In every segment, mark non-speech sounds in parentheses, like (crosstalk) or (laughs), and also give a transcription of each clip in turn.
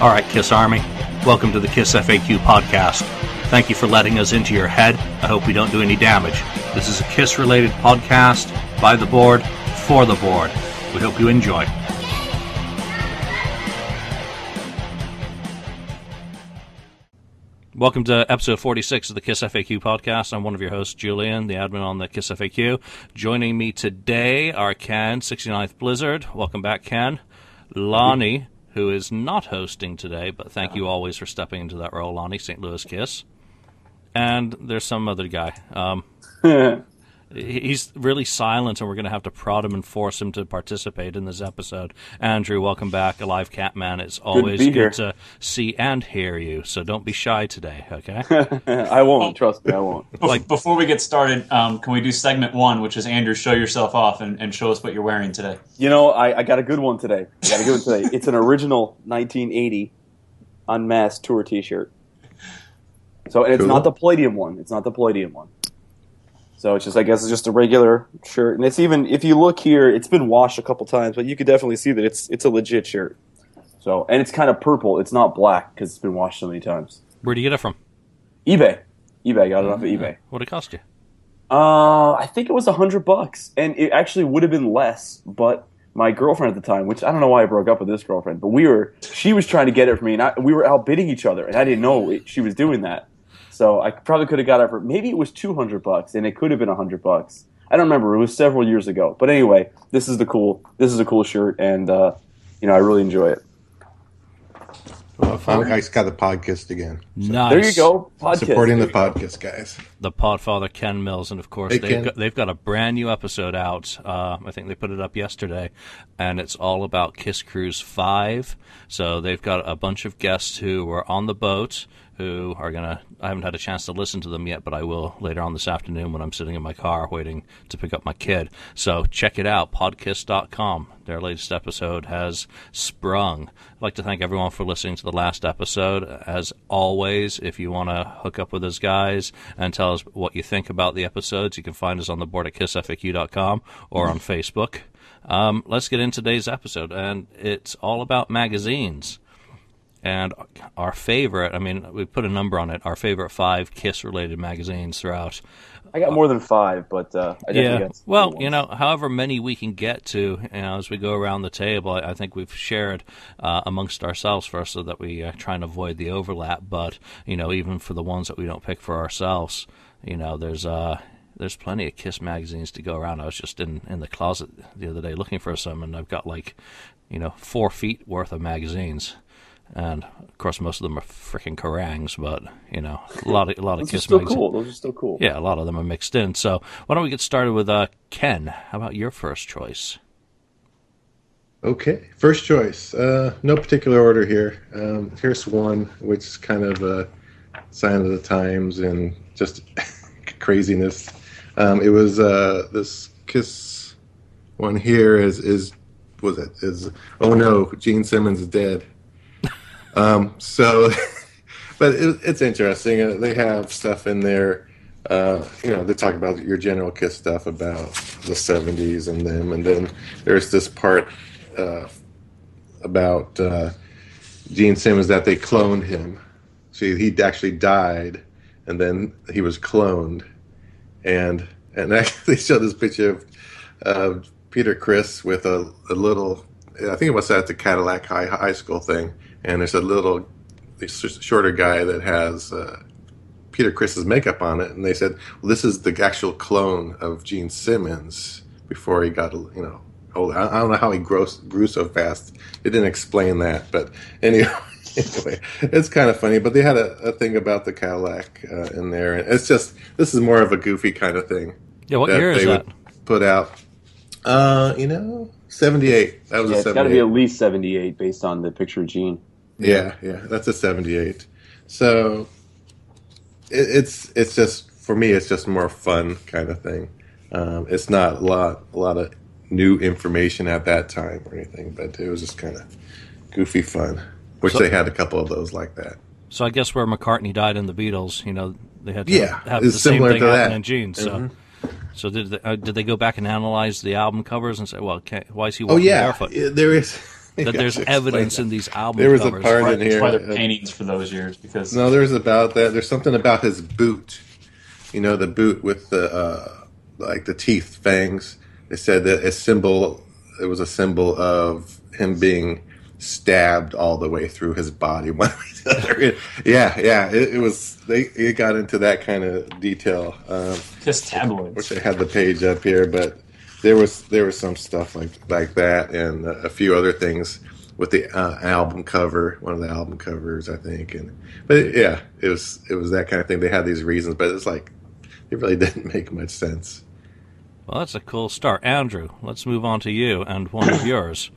All right, Kiss Army, welcome to the Kiss FAQ podcast. Thank you for letting us into your head. I hope we don't do any damage. This is a Kiss related podcast by the board, for the board. We hope you enjoy. Welcome to episode 46 of the Kiss FAQ podcast. I'm one of your hosts, Julian, the admin on the Kiss FAQ. Joining me today are Ken, 69th Blizzard. Welcome back, Ken. Lonnie, who is not hosting today, but thank you always for stepping into that role, Lonnie, St. Louis Kiss. And there's some other guy. Um, (laughs) he's really silent, and we're going to have to prod him and force him to participate in this episode. Andrew, welcome back, Alive Catman. It's always to good, to see and hear you, so don't be shy today, okay? (laughs) I won't. Trust me, I won't. Bef- Like- before we get started, um, can we do segment one, which is Andrew, show yourself off and, and show us what you're wearing today? You know, I, I got a good one today. I got a good one today. It's an original 1980 unmasked tour T-shirt. So, and it's Cool. not the Palladium one. It's not the Palladium one. So it's just, I guess, it's just a regular shirt, and it's even if you look here, it's been washed a couple times, but you could definitely see that it's it's a legit shirt. So, and it's kind of purple. It's not black because it's been washed so many times. Where do you get it from? eBay, eBay. I got it off of eBay. What'd it cost you? Uh, I think it was a hundred bucks, and it actually would have been less, but my girlfriend at the time, which I don't know why I broke up with this girlfriend, but we were, she was trying to get it for me, and I, we were outbidding each other, and I didn't know it, she was doing that. So I probably could have got it for maybe it was two hundred bucks, and it could have been a hundred bucks. I don't remember. It was several years ago, but anyway, this is the cool. This is a cool shirt, and uh, you know I really enjoy it. Well, finally, I got the podcast again. Nice. There you go, podcast. Supporting the There you go. podcast, guys. the Podfather Ken Mills, and of course Hey, they've got, they've got a brand new episode out. Uh, I think they put it up yesterday, and it's all about Kiss Cruise Five. So they've got a bunch of guests who were on the boat who are gonna. I haven't had a chance to listen to them yet, but I will later on this afternoon when I'm sitting in my car waiting to pick up my kid. So check it out, podkiss.com. Their latest episode has sprung. I'd like to thank everyone for listening to the last episode. As always, if you want to hook up with us guys and tell us what you think about the episodes, you can find us on the board at kissfaq.com or on (laughs) Facebook. Um, let's get into today's episode, and it's all about magazines. And our favorite, I mean, we put a number on it, our favorite five Kiss related magazines throughout I got more than five, but uh, yeah. Well, you know, however many we can get to, you know, as we go around the table, I, I think we've shared uh, amongst ourselves first, so that we uh, try and avoid the overlap. But you know, even for the ones that we don't pick for ourselves, you know, there's uh, there's plenty of Kiss magazines to go around. I was just in in the closet the other day looking for some, and I've got like, you know, four feet worth of magazines. And of course, most of them are freaking Kerrangs, but you know, a lot of a lot of Kiss still magazines. cool. Those are still cool. Yeah, a lot of them are mixed in. So why don't we get started with uh, Ken? How about your first choice? Okay, first choice. Uh, no particular order here. Um, here's one, which is kind of a sign of the times and just (laughs) craziness. Um, it was uh, this Kiss one here is is was it is oh no, Gene Simmons is dead. Um, so, (laughs) but it, it's interesting. Uh, they have stuff in there. Uh, you know, they talk about your general Kiss stuff about the '70s and them, and then there's this part uh, about uh, Gene Simmons that they cloned him. See, he actually died, and then he was cloned, and and (laughs) actually they showed this picture of uh, Peter Criss with a, a little. I think it was at the Cadillac High High School thing, and there's a little shorter guy that has uh, Peter Criss's makeup on it, and they said, "Well, this is the actual clone of Gene Simmons before he got, you know, old. I I don't know how he grew, grew so fast. They didn't explain that, but anyway, (laughs) anyway, it's kind of funny. But they had a, a thing about the Cadillac uh, in there, and it's just this is more of a goofy kind of thing Yeah, what that year is they that? would put out. Uh, you know, seventy-eight. That was Yeah, a it's got to be at least seventy-eight based on the picture of Gene. Yeah, yeah, that's a seventy-eight. So it, it's it's just for me, it's just more fun kind of thing. Um, it's not a lot a lot of new information at that time or anything, but it was just kind of goofy fun. Which So- they had a couple of those like that. So I guess where McCartney died in the Beatles, you know, they had to Yeah, have the same thing to happen that. in Gene. So, Mhm. so did they, uh, did they go back and analyze the album covers and say, well, why is he Oh yeah, barefoot? Yeah, there is (laughs) that there's evidence that. in these album There was a covers. part Right, in here. why they're paintings for those years because No, there's about that. There's something about his boot. You know, the boot with the uh, like the teeth, fangs. They said that a symbol. It was a symbol of him being stabbed all the way through his body. (laughs) One way or the other. yeah, yeah. It, it was. They it got into that kind of detail. Um, Kiss tabloids. wish I had the page up here, but there was there was some stuff like like that, and a few other things with the uh, album cover, one of the album covers, I think. And but yeah, it was it was that kind of thing. They had these reasons, but it's like it really (laughs) didn't make much sense. Well, that's a cool start. Andrew, let's move on to you and one of (coughs) yours.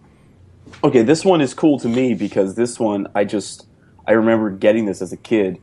Okay, this one is cool to me because this one I just I remember getting this as a kid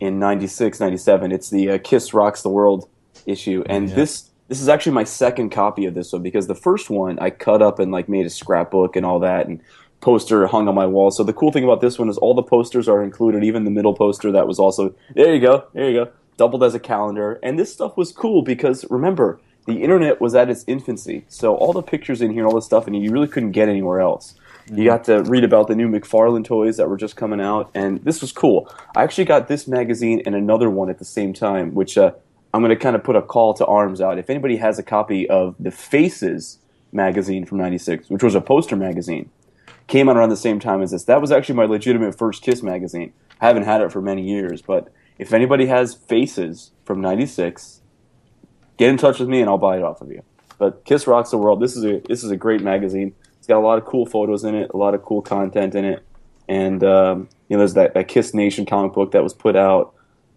in 96, 97. It's the uh, Kiss Rocks the World issue and Yeah. this this is actually my second copy of this one because the first one I cut up and like made a scrapbook and all that and poster hung on my wall. So the cool thing about this one is all the posters are included, even the middle poster that was also there you go, there you go, doubled as a calendar. And this stuff was cool because remember, the internet was at its infancy. So all the pictures in here, and all this stuff, and you really couldn't get anywhere else. You got to read about the new McFarlane toys that were just coming out, and this was cool. I actually got this magazine and another one at the same time, which uh, I'm going to kind of put a call to arms out. If anybody has a copy of the Faces magazine from '96, which was a poster magazine, came out around the same time as this. That was actually my legitimate first Kiss magazine. I haven't had it for many years, but if anybody has Faces from '96, get in touch with me and I'll buy it off of you. But Kiss Rocks the World. This is a this is a great magazine. It's got a lot of cool photos in it, a lot of cool content in it, and um, you know there's that, that Kiss Nation comic book that was put out,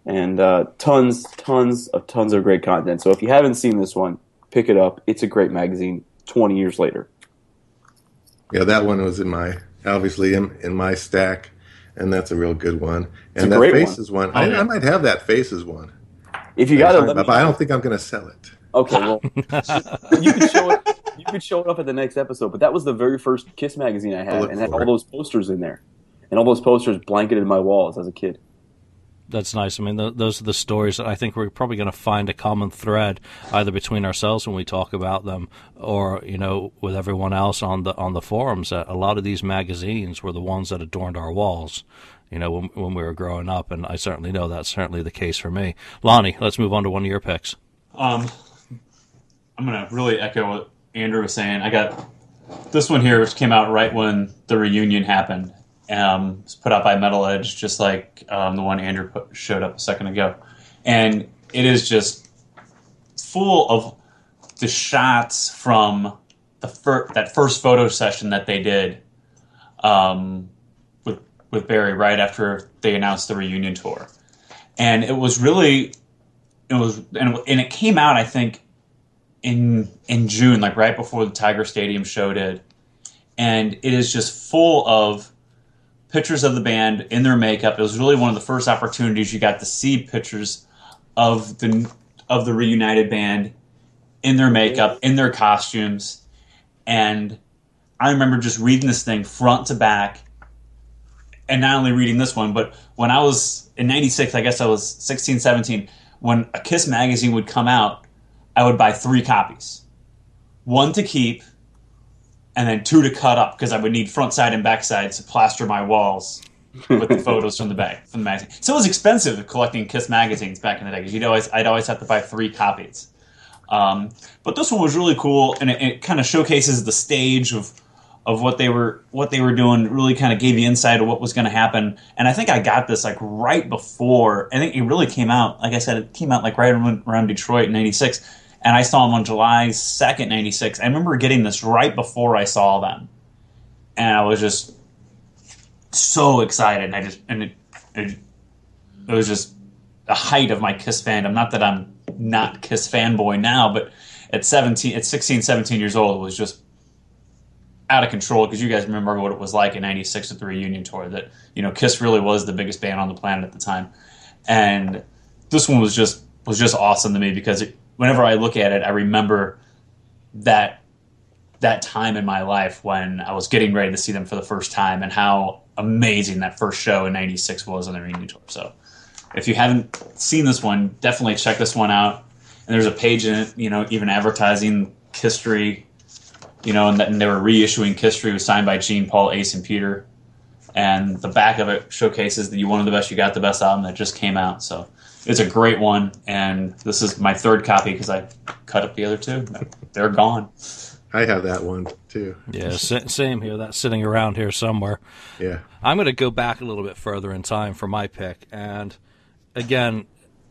and uh, tons, tons of tons of great content. So if you haven't seen this one, pick it up. It's a great magazine. Twenty years later. Yeah, that one was in my obviously in, in my stack, and that's a real good one. And a that faces one. faces one, Oh, I, yeah. I might have that faces one. If you got it, but I don't think I'm going to sell it. Okay, well, (laughs) you could show it. You could show it up at the next episode. But that was the very first Kiss magazine I had, look and had all it. those posters in there, and all those posters blanketed my walls as a kid. That's nice. I mean, th- those are the stories that I think we're probably going to find a common thread either between ourselves when we talk about them, or you know, with everyone else on the on the forums. That a lot of these magazines were the ones that adorned our walls. You know, when, when we were growing up, and I certainly know that's certainly the case for me. Lonnie, let's move on to one of your picks. Um, I'm gonna really echo what Andrew was saying. I got this one here, which came out right when the reunion happened. Um, it's put out by Metal Edge, just like um, the one Andrew put, showed up a second ago, and it is just full of the shots from the fir- that first photo session that they did um, with with Barry right after they announced the reunion tour, and it was really it was and, and it came out I think in in June, like right before the Tiger Stadium show did, and it is just full of pictures of the band in their makeup. It was really one of the first opportunities you got to see pictures of the of the reunited band in their makeup, in their costumes, and I remember just reading this thing front to back. And not only reading this one, but when I was in 96, I guess I was 16, 17, when a Kiss magazine would come out, I would buy three copies. One to keep, and then two to cut up because I would need front side and back side to plaster my walls with the (laughs) photos from the back from the magazine. So it was expensive collecting Kiss magazines back in the day because you'd always I'd always have to buy three copies. Um, but this one was really cool, and it, it kind of showcases the stage of of what they were what they were doing. Really kind of gave you insight of what was going to happen. And I think I got this like right before. I think it really came out. Like I said, it came out like right around, around Detroit in '96, and I saw them on July second, '96. I remember getting this right before I saw them, and I was just so excited. And I just and it, it, it was just the height of my Kiss fandom. Not that I'm not Kiss fanboy now, but at 17, at 16, 17 years old, it was just out of control because you guys remember what it was like in 96 at the reunion tour that, you know, Kiss really was the biggest band on the planet at the time. And this one was just, was just awesome to me because it, whenever I look at it, I remember that, that time in my life when I was getting ready to see them for the first time and how amazing that first show in 96 was on the reunion tour. So, if you haven't seen this one, definitely check this one out. And there's a page in it, you know, even advertising history you know, and, that, and they were reissuing Tree was signed by Gene Paul, Ace, and Peter. And the back of it showcases that you wanted the best, you got the best album that just came out. So it's a great one. And this is my third copy because I cut up the other two. They're gone. I have that one too. Yeah, same here. That's sitting around here somewhere. Yeah. I'm going to go back a little bit further in time for my pick. And again,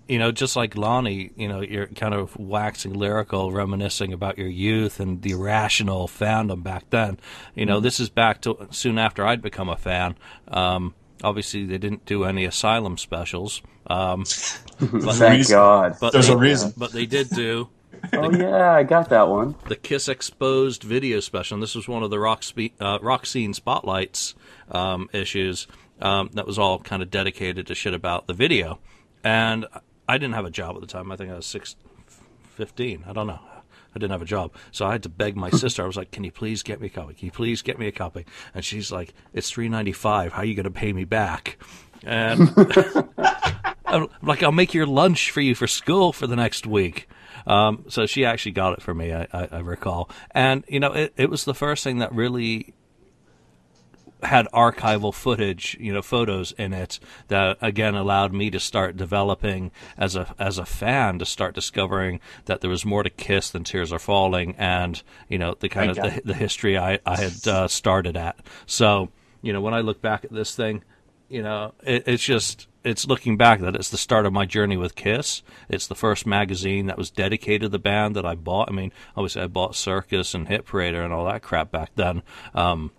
you know, just like Lonnie, you know, you're kind of waxing lyrical, reminiscing about your youth and the irrational fandom back then. You know, this is back to soon after I'd become a fan. Um, obviously, they didn't do any Asylum specials. Um, (laughs) but, Thank reason- God. but There's they, a reason. But they did do oh yeah, I got that one. the Kiss Exposed video special. And this was one of the rock spe- uh, rock scene spotlights um, issues um, that was all kind of dedicated to shit about the video. And I didn't have a job at the time. I think I was six, 15. I don't know. I didn't have a job, so I had to beg my sister. I was like, "Can you please get me a copy? Can you please get me a copy?" And she's like, "It's three ninety five. How are you going to pay me back?" And (laughs) I'm like, "I'll make your lunch for you for school for the next week." Um, so she actually got it for me, I, I, I recall. And, you know, it, it was the first thing that really had archival footage, you know, photos in it that again allowed me to start developing as a as a fan to start discovering that there was more to Kiss than Tears Are Falling, and you know the kind Thank of the, the history I I had uh, started at. So you know when I look back at this thing, you know it, it's just it's looking back that it's the start of my journey with Kiss. It's the first magazine that was dedicated to the band that I bought. I mean, obviously I bought Circus and Hit Parader and all that crap back then. Um,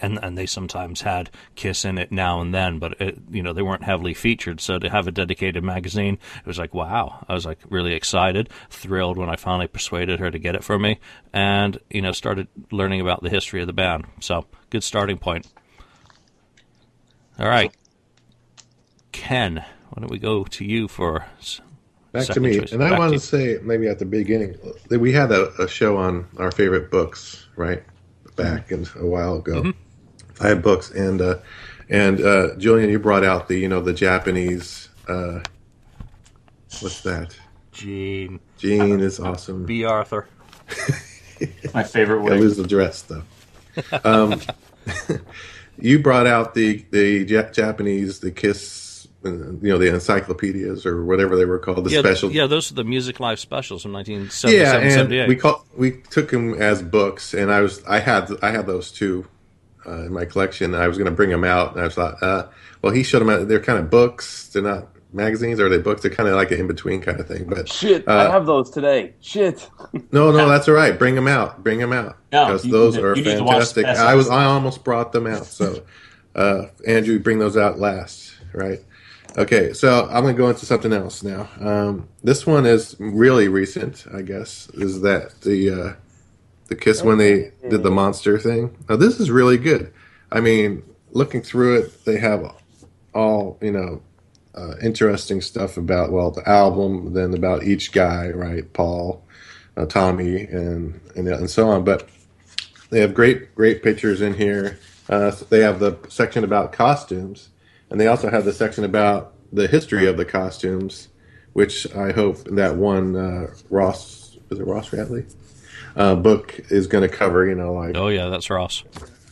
and and they sometimes had Kiss in it now and then, but it, you know they weren't heavily featured. So to have a dedicated magazine, it was like wow. I was like really excited, thrilled when I finally persuaded her to get it for me, and you know started learning about the history of the band. So good starting point. All right, Ken, why don't we go to you for Back to me, choice? and I want to to say maybe at the beginning that we had a, a show on our favorite books, right? Back in a while ago, Mm-hmm. I had books, and uh, and uh, Julian, you brought out the you know the Japanese. Uh, what's that? Gene Gene is awesome. Bea Arthur. (laughs) My favorite I way. lose the dress though. Um, (laughs) you brought out the the Ja- Japanese, the Kiss, you know, the encyclopedias or whatever they were called, the Yeah, special. yeah, those are the Music Life specials from 1977 yeah, 1977, and 78. we call we took them as books, and I was I had I had those too uh, in my collection. I was going to bring them out, and I thought, uh, well, he showed them. Out, they're kind of books. They're not magazines, or are they books? They're kind of like an in between kind of thing. But Shit, Uh, I have those today. Shit. (laughs) No, no, that's all right. Bring them out. Bring them out No, because you- those you are need to watch fantastic. I was I almost brought them out. So, uh, Andrew, bring those out last, right? Okay, so I'm going to go into something else now. Um, this one is really recent, I guess. Is that the uh, the Kiss when they did the monster thing? Now this is really good. I mean, looking through it, they have all you know uh, interesting stuff about well the album, then about each guy, right? Paul, uh, Tommy, and, and and so on. But they have great great pictures in here. Uh, they have the section about costumes, and they also have the section about the history of the costumes, which I hope that one uh, Ross is it Ross Radley uh, book is going to cover. You know, like Oh yeah, that's Ross.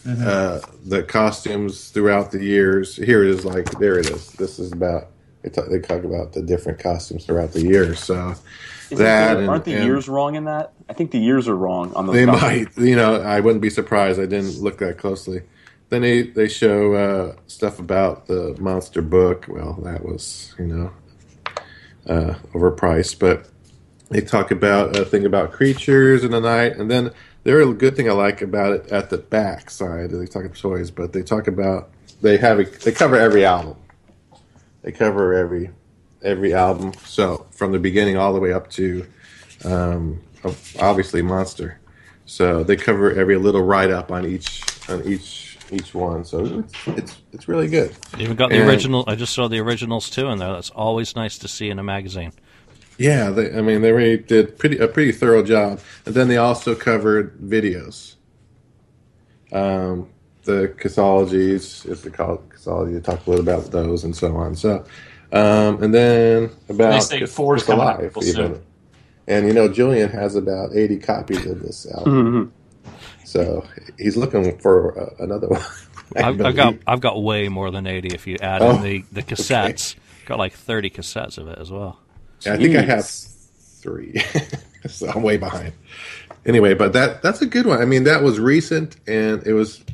uh, the costumes throughout the years. Here it is, like there it is. This is about they talk, they talk about the different costumes throughout the years. So Isn't that there- and- aren't the and- years wrong in that? I think the years are wrong on those. they costumes. might, you know, I wouldn't be surprised. I didn't look that closely. Then they they show uh, stuff about the monster book. Well, that was you know uh, overpriced, but they talk about a thing about creatures in the night, and then there a good thing I like about it at the back side. They talk about toys, but they talk about they have a, they cover every album. They cover every every album. So from the beginning all the way up to um, obviously Monster. So they cover every little write up on each on each each one. So it's it's, it's really good. You even got the And- original. I just saw the originals too in there. That's always nice to see in a magazine. Yeah, they, I mean they really did pretty a pretty thorough job. And then they also covered videos. Um, the Kissologies, if they call it Kissology, they talk a little about those and so on. So, um, and then about They say Kiss- four's Kiss coming Alive, real soon. And you know, Julian has about eighty copies of this (laughs) album. So he's looking for uh, another one. (laughs) I I've, I've got. I've got way more than eighty. If you add Oh, in the the cassettes, got like thirty cassettes of it as well. I think I have three, (laughs) so I'm way behind. Anyway, but that that's a good one. I mean, that was recent and it was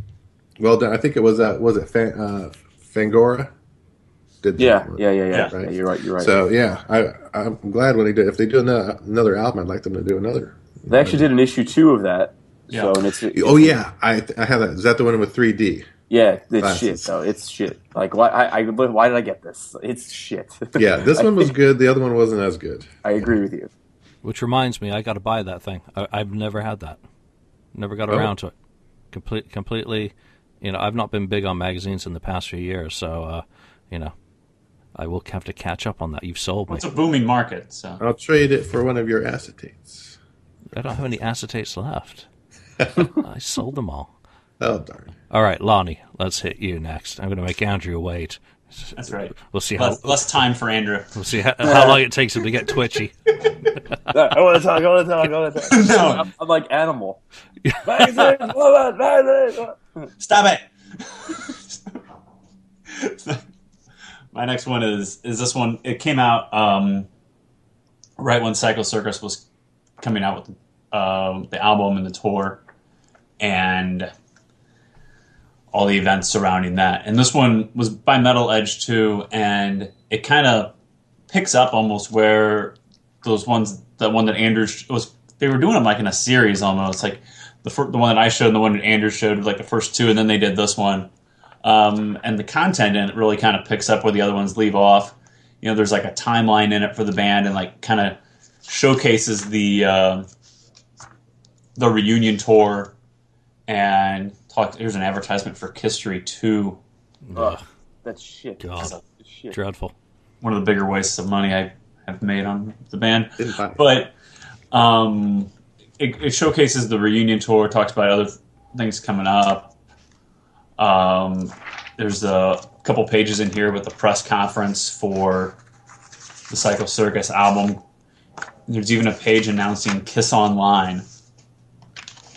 well done. I think it was uh, was it Fan, uh, Fangoria? Did that Yeah, one. yeah, yeah, yeah. Yeah. yeah you're right. You're right. So yeah, I I'm glad when they do. If they do another, another album, I'd like them to do another. they actually did an issue two of that. Yeah. So and it's, it's Oh yeah, I I have that. Is that the one with 3D? yeah, it's Glasses. shit though. It's shit. Like why I, I why did I get this? It's shit. Yeah, this one was (laughs) good. The other one wasn't as good. I agree with you. Which reminds me, I got to buy that thing. I, I've never had that. Never got Oh. around to it. Complete, completely. You know, I've not been big on magazines in the past few years, so uh, you know, I will have to catch up on that. You've sold me. It's a booming market, so I'll trade it for one of your acetates. I don't have any acetates left. (laughs) I sold them all. Oh darn! All right, Lonnie, let's hit you next. I'm going to make Andrew wait. that's right. We'll see how Less, less time for Andrew. we'll see how, how long it takes him to get twitchy. (laughs) I want to talk. I want to talk. I want to talk. No. I'm, I'm like animal. (laughs) Magazine, woman, magazine. Stop it. My next one is is this one. It came out um, right when Psycho Circus was coming out with um, the album and the tour, and all the events surrounding that. And this one was by Metal Edge too, and it kind of picks up almost where those ones, the one that Andrew was. They were doing them like in a series almost, like the the one that I showed and the one that Andrew showed, like the first two, and then they did this one. Um, and the content in it really kind of picks up where the other ones leave off. You know, there's like a timeline in it for the band, and like kind of showcases the uh, the reunion tour. And talk. Here's an advertisement for Kisstory Two, Ugh, that's shit. God. That's shit. Dreadful. one of the bigger wastes of money I have made on the band. Didn't buy. it. but um, it, it showcases the reunion tour. Talks about other things coming up. Um, there's a couple pages in here with the press conference for the Psycho Circus album. There's even a page announcing Kiss Online.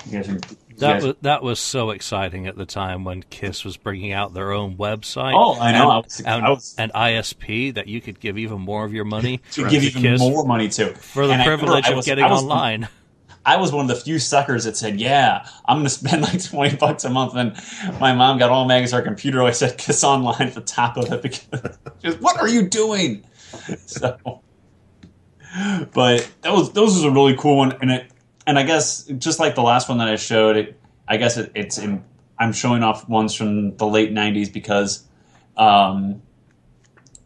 You guys, are- you That guys- was that was so exciting at the time when Kiss was bringing out their own website. Oh, I know. And, I was- and, I was- and ISP that you could give even more of your money (laughs) to give even Kiss more money to for the And privilege I of was- getting I was- online. (laughs) I was one of the few suckers that said, "Yeah, I'm going to spend (laughs) like twenty bucks a month." And my mom got all magazines on her computer. I said "Kiss Online" at the top of it because "What are you doing?" So, but that was those was a really cool one, and it and I guess just like the last one that I showed, it I guess it, it's in, I'm showing off ones from the late '90s because. Um,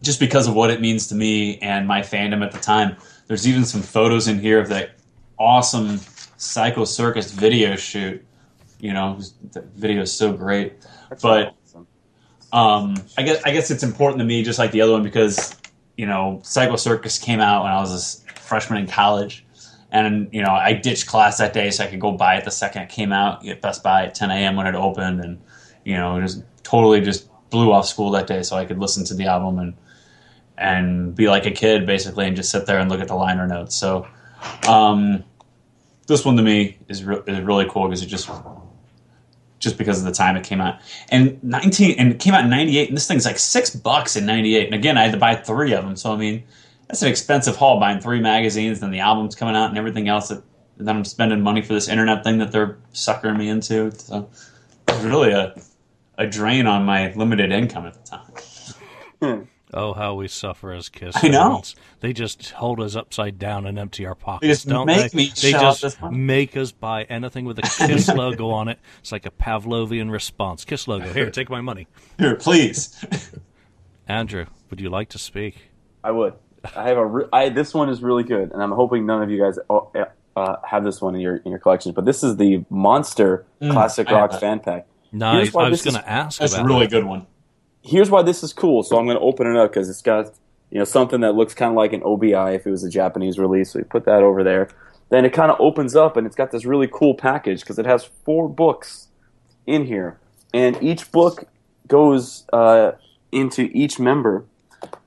just because of what it means to me and my fandom at the time. There's even some photos in here of that awesome Psycho Circus video shoot. You know, the video is so great. That's But- awesome. Um, I guess I guess it's important to me, just like the other one, because you know, Psycho Circus came out when I was a freshman in college, and you know, I ditched class that day so I could go buy it the second it came out at Best Buy at 10 a.m. when it opened, and you know, just totally just blew off school that day so I could listen to the album and and be like a kid basically, and just sit there and look at the liner notes. So, um, this one to me is re- is really cool because it just just because of the time it came out. And 19 and it came out in 98 and this thing's like 6 bucks in 98. And again, I had to buy 3 of them. So I mean, that's an expensive haul buying 3 magazines then the album's coming out and everything else that and then I'm spending money for this internet thing that they're suckering me into. So it's really a a drain on my limited income at the time. Hmm. Oh, how we suffer as Kiss. I know. They just hold us upside down and empty our pockets, They just don't make they? me they shell out just this make us buy anything with a (laughs) Kiss logo on it. It's like a Pavlovian response. Kiss logo. Here, take my money. Here, please. (laughs) Andrew, would you like to speak? I would. I have a. Re- I, this one is really good, and I'm hoping none of you guys uh, uh, have this one in your in your collections. But this is the Monster Mm, Classic I Rock fan pack. No, Here's why I was this going to ask That's a really that. good one. Here's why this is cool. So I'm going to open it up because it's got you know something that looks kind of like an OBI if it was a Japanese release. So we put that over there. Then it kind of opens up and it's got this really cool package because it has four books in here, and each book goes uh, into each member.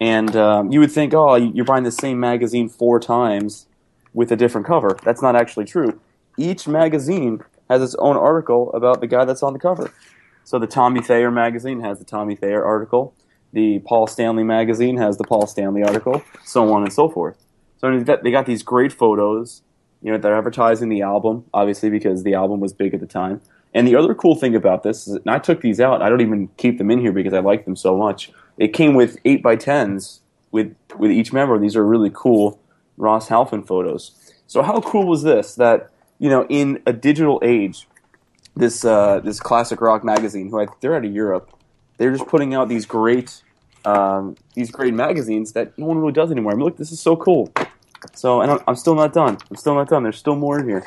And um, you would think, oh, you're buying the same magazine four times with a different cover. That's not actually true. Each magazine has its own article about the guy that's on the cover. So the Tommy Thayer magazine has the Tommy Thayer article. The Paul Stanley magazine has the Paul Stanley article, so on and so forth. So they got, these great photos. You know, they're advertising the album, obviously, because the album was big at the time. And the other cool thing about this is, and I took these out. I don't even keep them in here because I like them so much. It came with eight by tens with with each member. These are really cool Ross Halfin photos. So how cool was this? That you know, in a digital age, this uh, this classic rock magazine, who I, they're out of Europe, they're just putting out these great um, these great magazines that no one really does anymore. I mean, look, this is so cool. So, and I'm, I'm still not done. I'm still not done. There's still more in here.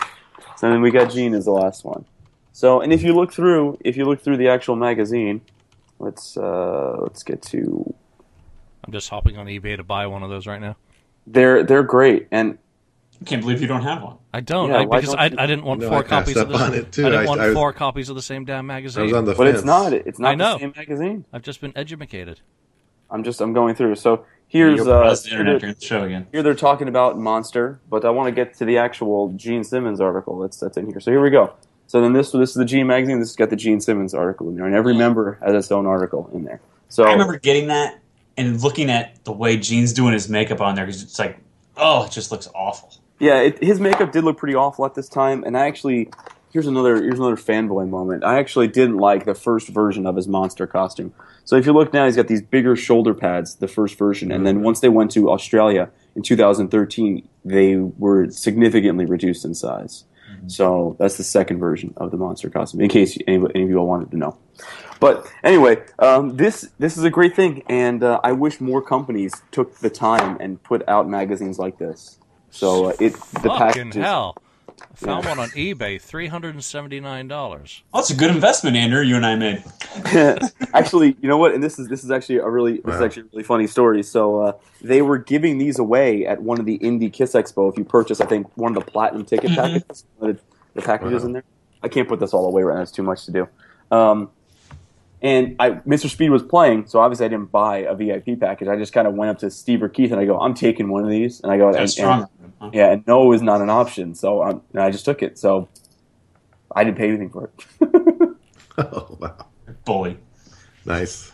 So then we got Gene as the last one. So, and if you look through, if you look through the actual magazine, let's uh, let's get to. I'm just hopping on eBay to buy one of those right now. They're they're great, and I can't believe you don't have one. I don't Yeah, I, because don't I, you- I didn't want No, four I copies of up the on it, too. I didn't I- want I was- four copies of the same damn I magazine. was on the but fence. it's not. It's not I know. the same magazine. I've just been educated. I'm just I'm going through. So here's uh, the here internet they're, show again. here they're talking about Monster, but I want to get to the actual Gene Simmons article that's that's in here. So here we go. So then this this is the Gene magazine. This has got the Gene Simmons article in there, and every member has its own article in there. So I remember getting that and looking at the way Gene's doing his makeup on there because it's like, oh, it just looks awful. Yeah, it, his makeup did look pretty awful at this time, and I actually here's another here's another fanboy moment. I actually didn't like the first version of his monster costume. So if you look now, he's got these bigger shoulder pads, the first version, and then mm-hmm. once they went to Australia in 2013, they were significantly reduced in size. So that's the second version of the monster costume, in case any, any of you all wanted to know. But anyway, um, this this is a great thing, and uh, I wish more companies took the time and put out magazines like this. So uh, it the Fucking package is- hell! I found Yeah. one on eBay, three hundred and seventy nine dollars. Oh, that's a good investment, Andrew. You and I made. (laughs) actually, you know what? And this is this is actually a really this is actually a really funny story. So uh, they were giving these away at one of the Indy Kiss Expo. If you purchase, I think one of the platinum ticket Mhm. packages, one of the, the packages Wow. in there. I can't put this all away right now; it's too much to do. Um, and I, Mr. Speed was playing, so obviously I didn't buy a VIP package. I just kind of went up to Steve or Keith and I go, "I'm taking one of these," and I go, That's and, strong. and- huh? yeah, and no is not an option, so um, and I just took it. So I didn't pay anything for it. (laughs) (laughs) Oh, wow. Bully. Nice.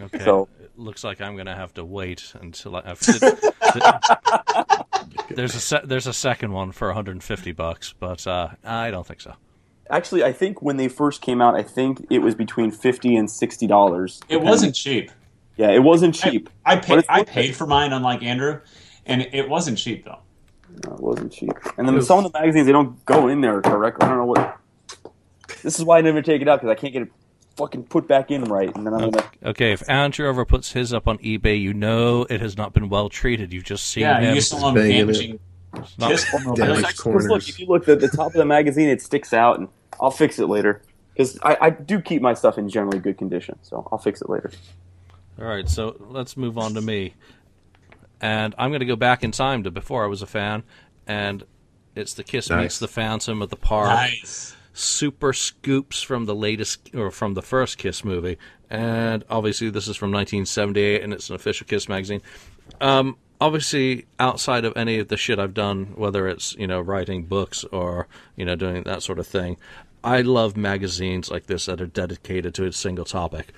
Okay. So- it looks like I'm going to have to wait until I. I've, (laughs) there's a se- there's a second one for 150 bucks, but uh, I don't think so. Actually, I think when they first came out, I think it was between fifty and sixty dollars. It wasn't cheap. Yeah, it wasn't cheap. I But paid. I paid for mine, unlike Andrew, and it wasn't cheap though. No, it wasn't cheap. And then some of the magazines they don't go in there correctly. I don't know what. This is why I never take it out because I can't get it fucking put back in right. And then I'm gonna. Okay, if Andrew ever puts his up on eBay, you know it has not been well treated. You've just seen Yeah, him. you saw him banging it. damaging. Not- Kiss There's Damaged corners. Look, if you look at the top of the magazine, it sticks out, and I'll fix it later. Because I, I do keep my stuff in generally good condition, so I'll fix it later. All right, so let's move on to me. And I'm going to go back in time to before I was a fan, and it's the Kiss Nice. meets the Phantom of the Park. Nice. super scoops from the latest or from the first Kiss movie, and obviously this is from 1978, and it's an official Kiss magazine. Um, obviously, outside of any of the shit I've done, whether it's you know writing books or you know doing that sort of thing, I love magazines like this that are dedicated to a single topic.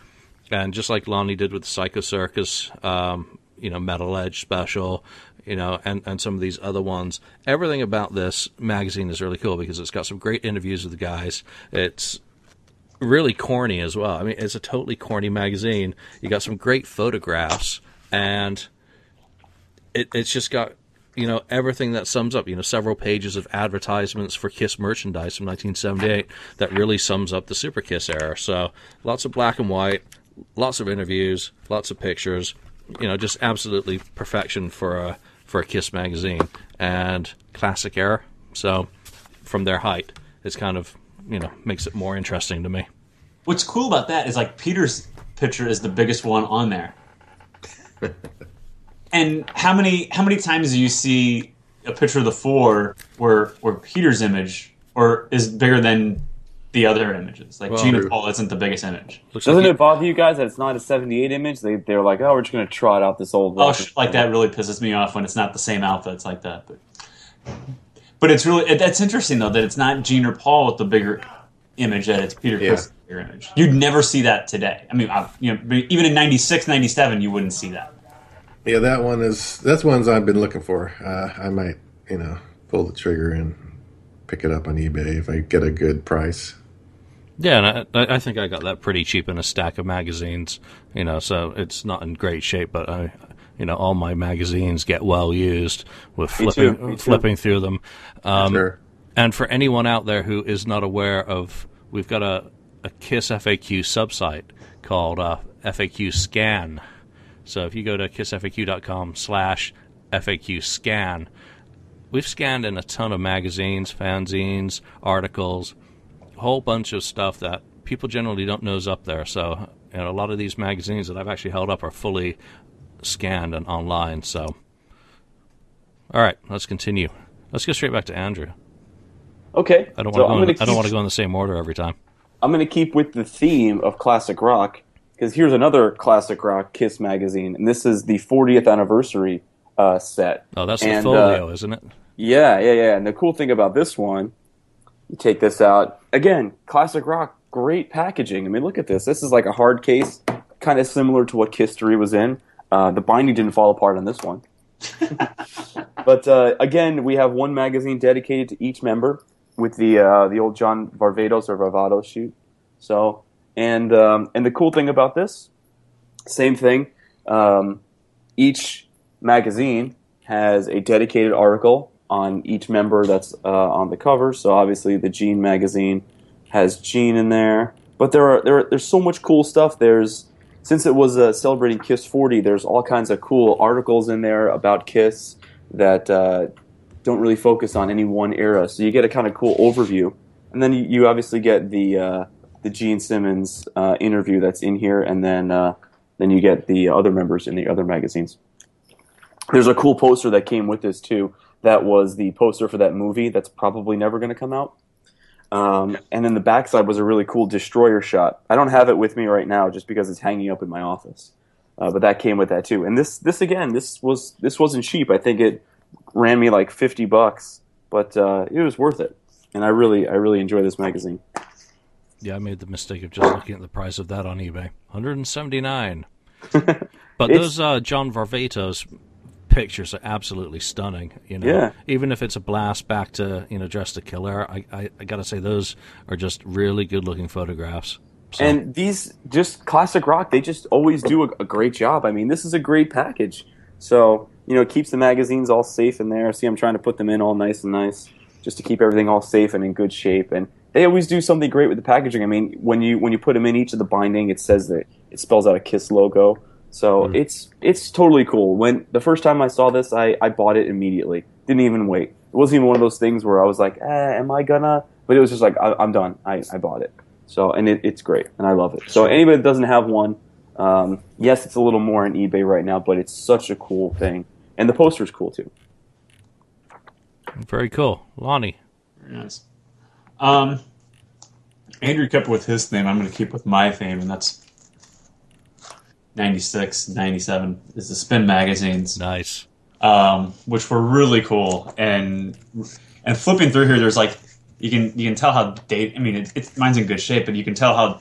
And just like Lonnie did with the Psycho Circus, um, you know, Metal Edge special, you know, and, and some of these other ones, everything about this magazine is really cool because it's got some great interviews with the guys. It's really corny as well. I mean, it's a totally corny magazine. You got some great photographs, and it, it's just got you know everything that sums up. You know, several pages of advertisements for Kiss merchandise from 1978 that really sums up the Super Kiss era. So lots of black and white, lots of interviews, lots of pictures. You know, just absolutely perfection for a for a Kiss magazine and classic era. So from their height, it's kind of you know makes it more interesting to me. What's cool about that is like Peter's picture is the biggest one on there. (laughs) and how many how many times do you see a picture of the four where where Peter's image or is bigger than the other images? Like Well- Gene and Paul isn't the biggest image. Looks Doesn't like it bother you guys that it's not a 78 image? They, they're like, oh, we're just going to trot out this old. Oh, rock like that really pisses me off when it's not the same outfits like that. But but it's really it, that's interesting though that it's not Gene or Paul with the bigger image that it's Peter Yeah. Criss with the bigger image. You'd never see that today. I mean, I, you know, even in 96, 97, you wouldn't see that. Yeah, that one is that's ones I've been looking for. Uh, I might, you know, pull the trigger and pick it up on eBay if I get a good price. Yeah, and I, I think I got that pretty cheap in a stack of magazines. You know, so it's not in great shape, but I, you know, all my magazines get well used with Me too, flipping me too. flipping through them. Um, sure. And for anyone out there who is not aware of, we've got a, a KISS FAQ subsite called uh, FAQ Scan. So if you go to kissfaq.com slash FAQ Scan, we've scanned in a ton of magazines, fanzines, articles, a whole bunch of stuff that people generally don't know is up there. So you know, a lot of these magazines that I've actually held up are fully scanned and online. So, all right, let's continue. Let's go straight back to Andrew. Okay. I don't want I'm to. Go in, I don't want to go in the same order every time. I'm going to keep with the theme of classic rock because here's another classic rock Kiss magazine, and this is the 40th anniversary uh, set. Oh, that's And, the folio, uh, isn't it? Yeah, yeah, yeah. And the cool thing about this one, you take this out again, classic rock, great packaging. I mean, look at this. This is like a hard case, kind of similar to what Kisstory was in. Uh, the binding didn't fall apart on this one. (laughs) but uh, again, we have one magazine dedicated to each member with the uh, the old John Varvatos or Varvatos shoot. So, and um, and the cool thing about this, same thing. Um, each magazine has a dedicated article on each member that's uh, on the cover. So obviously, the Gene magazine has Gene in there. But there are there there's so much cool stuff. There's since it was uh, celebrating Kiss 40, there's all kinds of cool articles in there about Kiss that uh, don't really focus on any one era. So you get a kind of cool overview, and then you, you obviously get the uh, the Gene Simmons uh, interview that's in here, and then uh, then you get the other members in the other magazines. There's a cool poster that came with this too. That was the poster for that movie that's probably never going to come out. Um, and then the backside was a really cool destroyer shot. I don't have it with me right now just because it's hanging up in my office. Uh, but that came with that too. And this this again, this was this wasn't cheap. I think it ran me like fifty bucks, but uh, it was worth it. And I really I really enjoy this magazine. Yeah, I made the mistake of just looking at the price of that on eBay. 179. (laughs) but those uh, John Varvatos pictures are absolutely stunning. You know, Yeah. even if it's a blast back to you know Dress to Kill Air, I, I, I got to say those are just really good looking photographs. So, And these just classic rock, they just always do a, a great job. I mean, this is a great package. So, you know, it keeps the magazines all safe in there. See, I'm trying to put them in all nice and nice just to keep everything all safe and in good shape. And they always do something great with the packaging. I mean, when you when you put them in each of the binding, it says that it spells out a Kiss logo. So it's it's totally cool. When the first time I saw this, I, I bought it immediately. Didn't even wait. It wasn't even one of those things where I was like, eh, am I gonna? But it was just like, I, I'm done. I, I bought it. So and it, it's great, and I love it. So anybody that doesn't have one, um, yes, it's a little more on eBay right now, but it's such a cool thing, and the poster's cool too. very cool, Lonnie. Very nice. Um, Andrew kept with his theme. I'm going to keep with my theme, and that's 96, 97 is the Spin magazines, Nice. um, which were really cool. And and flipping through here, there's like you can you can tell how dated. I mean, it, it, mine's in good shape, but you can tell how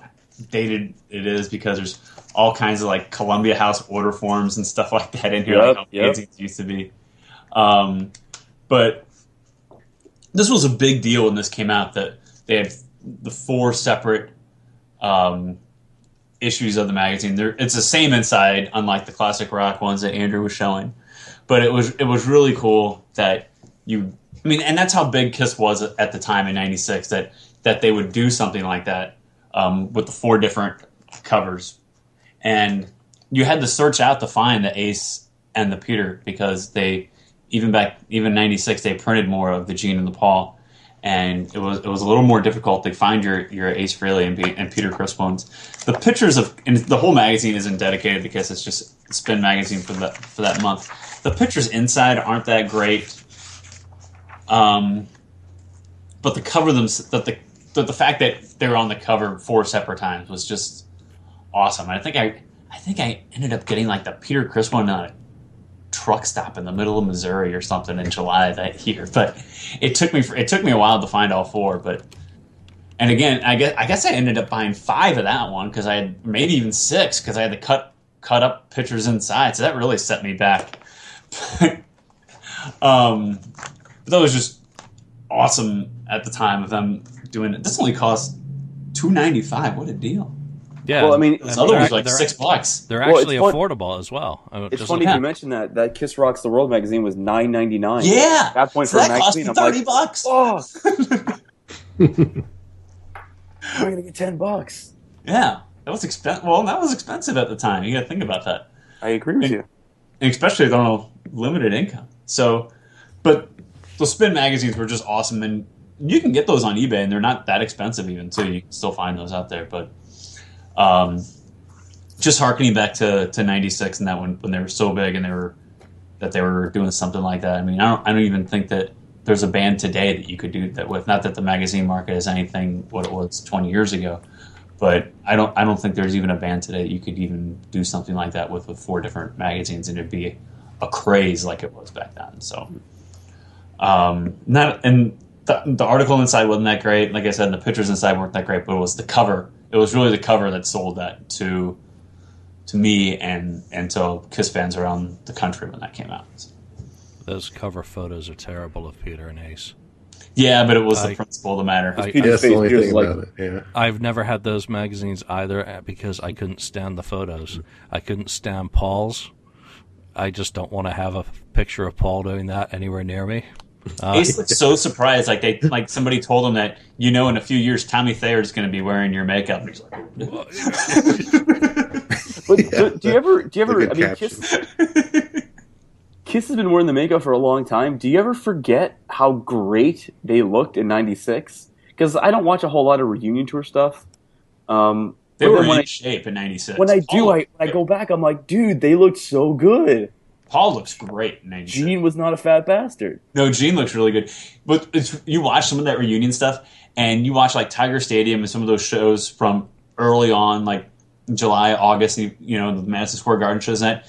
dated it is because there's all kinds of like Columbia House order forms and stuff like that in here, Yep, like how yep. magazines used to be. Um, but this was a big deal when this came out that they had the four separate um, issues of the magazine. There, it's the same inside, unlike the classic rock ones that Andrew was showing. But it was it was really cool that you. I mean, and that's how big Kiss was at the time in '96. That that they would do something like that um, with the four different covers, and you had to search out to find the Ace and the Peter because they even back even '96 they printed more of the Gene and the Paul, and it was it was a little more difficult to find your your Ace Frehley and, and Peter Criss ones. The pictures of and the whole magazine isn't dedicated because It's just Spin magazine for that for that month. The pictures inside aren't that great, um, but the cover them that the the, the fact that they're on the cover four separate times was just awesome. I think I I think I ended up getting like the Peter Criss one on a truck stop in the middle of Missouri or something in July that year. But it took me it took me a while to find all four. But and again, I guess I guess I ended up buying five of that one because I had maybe even six because I had to cut cut up pictures inside. So that really set me back. (laughs) um, but that was just awesome at the time of them doing it. This only cost two ninety five. What a deal! Yeah. Well, I mean, and This other they're- like they're- six bucks. They're Well, it's actually fun- affordable as well. I mean, It's just funny look- you mentioned that. That Kiss Rocks the World magazine was nine ninety nine. Yeah, At that point so for a that cost me magazine, I'm thirty like, bucks. oh, (laughs) I'm gonna get ten bucks. Yeah, that was expensive. Well, that was expensive at the time. You got to think about that, I agree with And- you. and especially on a limited income. So, but the spin magazines were just awesome, and you can get those on eBay, and they're not that expensive even so You can still find those out there, but um, just harkening back to to '96 and that when when they were so big and they were that they were doing something like that. I mean, I don't I don't even think that there's a band today that you could do that with. Not that the magazine market is anything what it was 20 years ago, but I don't I don't think there's even a band today that you could even do something like that with with four different magazines and it'd be a craze like it was back then. So, um, not and the, the article inside wasn't that great. Like I said, the pictures inside weren't that great, but it was the cover. It was really the cover that sold that to to me and and to Kiss fans around the country when that came out. Those cover photos are terrible of Peter and Ace. Yeah, but it was I- the principle of the matter. I, Peter's I, the only thing like, about it. Yeah. I've never had those magazines either uh, because I couldn't stand the photos. I couldn't stand Paul's. I just don't want to have a picture of Paul doing that anywhere near me. Uh, Ace looked so (laughs) surprised, like they like somebody told him that you know in a few years Tommy Thayer is going to be wearing your makeup. And he's like. But Yeah. do, do you ever? Do you ever? I mean, caption. Kiss, Kiss has been wearing the makeup for a long time. Do you ever forget how great they looked in '96? Because I don't watch a whole lot of reunion tour stuff. Um, they were then in I, shape in '96. when I do, I, I go back, I'm like, dude, they looked so good. Paul looks great in '96. Gene was not a fat bastard. No, Gene looks really good. But it's, you watch some of that reunion stuff, and you watch like Tiger Stadium and some of those shows from early on, like July, August, you, you know, the Madison Square Garden shows and that.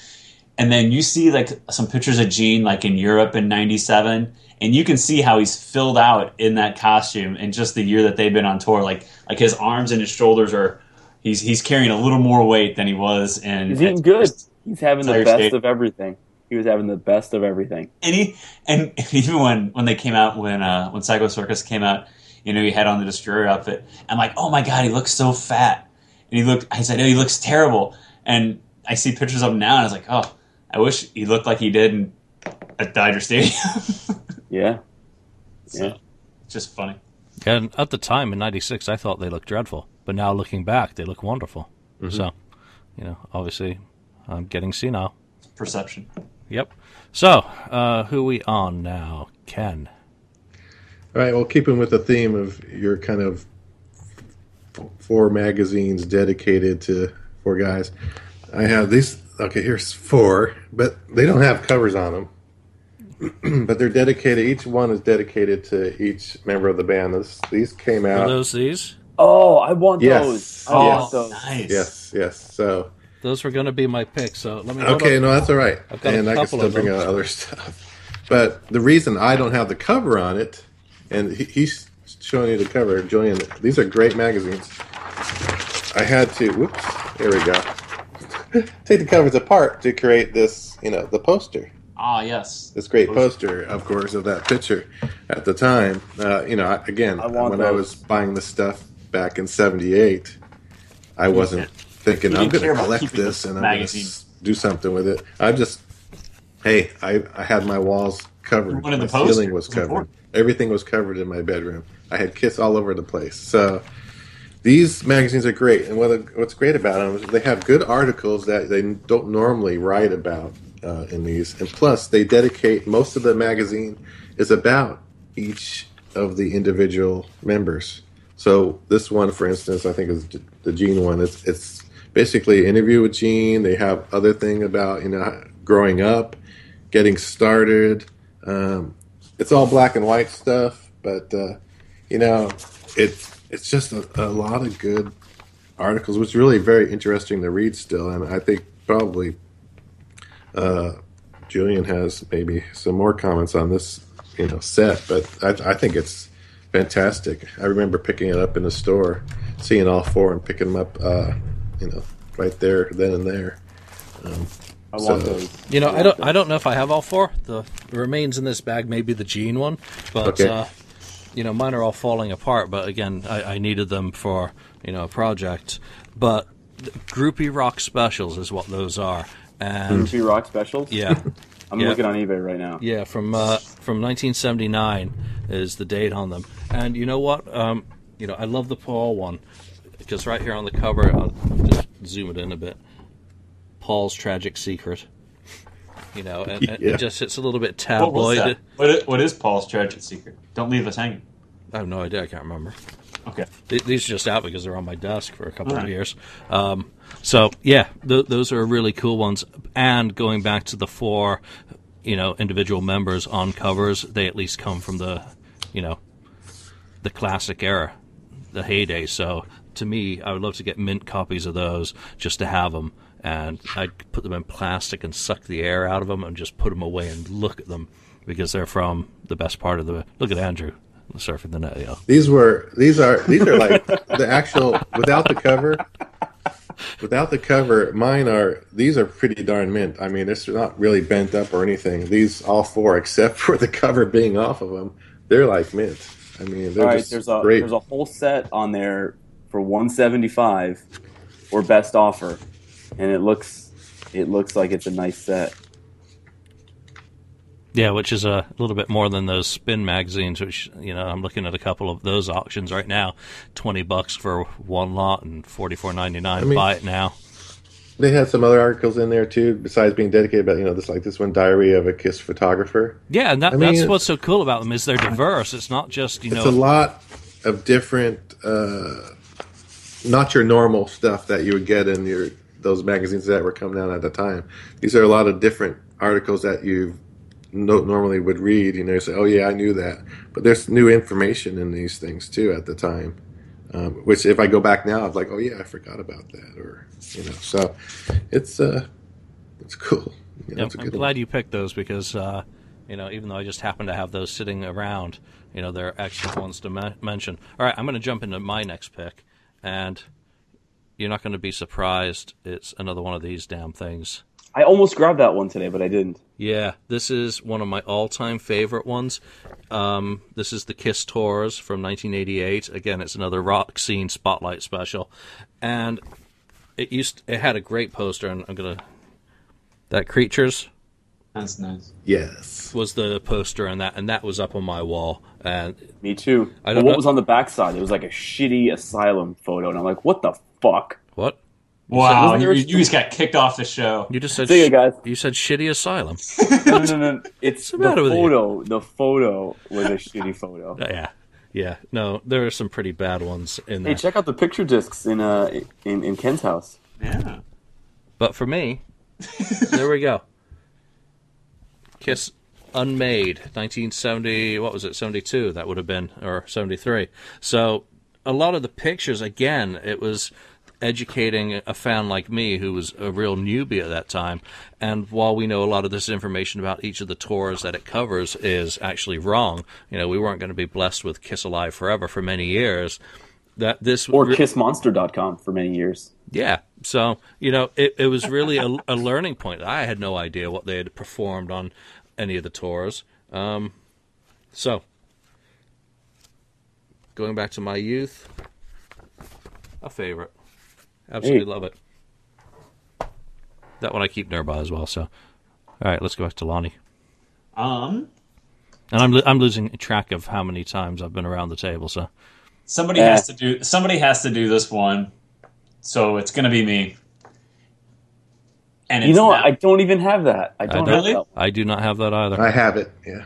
And then you see like some pictures of Gene like in Europe in '97, and you can see how he's filled out in that costume in just the year that they've been on tour. Like like his arms and his shoulders are. He's, he's carrying a little more weight than he was, and He's eating good. He's having the best State. of everything. He was having the best of everything. and he and even when when they came out when uh when Psycho Circus came out, you know, he had on the destroyer outfit. I'm like, oh my god, he looks so fat, and he looked. I said, oh, he looks terrible. And I see pictures of him now, and I was like, oh, I wish he looked like he did in, at Dodger Stadium. (laughs) Yeah. so, Yeah. just funny. and at the time in '96, I thought they looked dreadful, but now looking back, they look wonderful. So, you know, obviously, I'm getting senile. Perception. Yep. So, uh, who we on now? Ken. All right. Well, keeping with the theme of your kind of four magazines dedicated to four guys, I have these. Okay, here's four, but they don't have covers on them. (clears throat) but they're dedicated. Each one is dedicated to each member of the band. This, these came out. Are out. those these? Oh, I want Yes. those. I Oh, want those. nice. Yes, yes. So Those were going to be my picks. So let me. okay, no, that's all right. I've got And I can still bring out other (laughs) stuff. But the reason I don't have the cover on it, and he, he's showing you the cover, Julian. These are great magazines. I had to. Whoops. There we go. (laughs) Take the covers apart to create this. You know, the poster. Ah, yes. This great poster, of course, of that picture at the time. Uh, you know, again, I want when I was buying this stuff back in '78, I wasn't thinking I'm going to collect this and I'm going to do something with it. I just, hey, I, I had my walls covered. My the ceiling was covered. Everything was covered in my bedroom. I had Kiss all over the place. So these magazines are great, and what, what's great about them is they have good articles that they don't normally write about uh, in these, and plus they dedicate most of the magazine is about each of the individual members. So this one, for instance, I think is the Gene one. It's it's basically interview with Gene. They have other thing about you know growing up, getting started. Um, it's all black and white stuff, but uh, you know, it it's just a, a lot of good articles, which really very interesting to read still, and I think probably uh, Julian has maybe some more comments on this, you know, set, but I, I think it's fantastic. I remember picking it up in the store, seeing all four, and picking them up, uh, you know, right there, then and there. Um, I want So- those. You know, I don't. I don't know if I have all four. The remains in this bag may be the Gene one, but Okay. uh, you know, mine are all falling apart. But again, I, I needed them for you know a project. But groupie rock specials is what those are, and Two rock specials. yeah, (laughs) I'm Yeah. looking on eBay right now. yeah, from uh, from 1979 is the date on them. And you know what? Um, you know, I love the Paul one because right here on the cover, I'll just zoom it in a bit. Paul's tragic secret. You know, and, and Yeah. it just it's a little bit What tabloid. that? What is, what is Paul's tragic secret? Don't leave us hanging. I have no idea. I can't remember. Okay. These are just out because they're on my desk for a couple of years. Um, so yeah, th- those are really cool ones. And going back to the four, you know, individual members on covers, they at least come from the, you know, the classic era, the heyday. So to me, I would love to get mint copies of those just to have them, and I'd put them in plastic and suck the air out of them and just put them away and look at them because they're from the best part of the. Look at Andrew surfing the net. Yo. These were these are these are like the actual without the cover. Without the cover, mine are these are pretty darn mint. I mean, they're not really bent up or anything. These all four, except for the cover being off of them, they're like mint. I mean, they're All right, just there's a great. there's a whole set on there for 175 or best offer, and it looks it looks like it's a nice set. Yeah, which is a little bit more than those spin magazines. Which you know, I'm looking at a couple of those auctions right now. Twenty bucks for one lot and forty four ninety nine. mean- Buy it now. They had some other articles in there too, besides being dedicated. But you know, this like this one, Diary of a Kiss Photographer. Yeah, and that, I mean, that's what's so cool about them is they're diverse. It's not just you It's know. a lot of different, uh, not your normal stuff that you would get in your those magazines that were coming out at the time. These are a lot of different articles that you no, normally would read. You know, you say, "Oh yeah, I knew that," but there's new information in these things too at the time. Um, which, if I go back now, I'm like, "Oh yeah, I forgot about that," or you know. So it's uh, it's cool. You know, Yep, it's I'm glad one. you picked those because uh, you know even though I just happen to have those sitting around, you know they're excellent ones to me- mention. All right, I'm going to jump into my next pick, and you're not going to be surprised. It's another one of these damn things. I almost grabbed that one today, but I didn't. Yeah, this is one of my all-time favorite ones. Um, this is the Kiss Tours from 1988. Again, it's another rock scene spotlight special, and it used it had a great poster. And I'm gonna that creatures That's nice. Yes. was the poster, and that and that was up on my wall. And Me too. I don't what know- was on the backside? It was like a shitty asylum photo, and I'm like, what the fuck? what Wow, wasn't you, you just got kicked off the show. you just said? See ya, sh- guys. You said shitty asylum. (laughs) no, no, no. It's the the matter you? photo. The photo was a shitty photo. (laughs) yeah, yeah. No, there are some pretty bad ones in there. Hey, check out the picture discs in uh in, in Ken's house. Yeah. But for me, there we go. Kiss Unmade, 1970, what was it, 72, that would have been, or 73. So a lot of the pictures, again, it was educating a fan like me who was a real newbie at that time. And while we know a lot of this information about each of the tours that it covers is actually wrong, you know, we weren't going to be blessed with Kiss Alive Forever for many years. That this Or re- kissmonster.com for many years. yeah. So, you know, it, it was really a, a learning point. I had no idea what they had performed on any of the tours. Um, so, going back to my youth, a favorite. Absolutely Hey. love it. That one I keep nearby as well. So, all right, let's go back to Lonnie. Um, And I'm I'm losing track of how many times I've been around the table. So, somebody Yeah. has to do. Somebody has to do this one, so it's gonna be me. And it's You know, not- I don't even have that. I don't don't- have Really? that. I do not have that either. I have it. Yeah.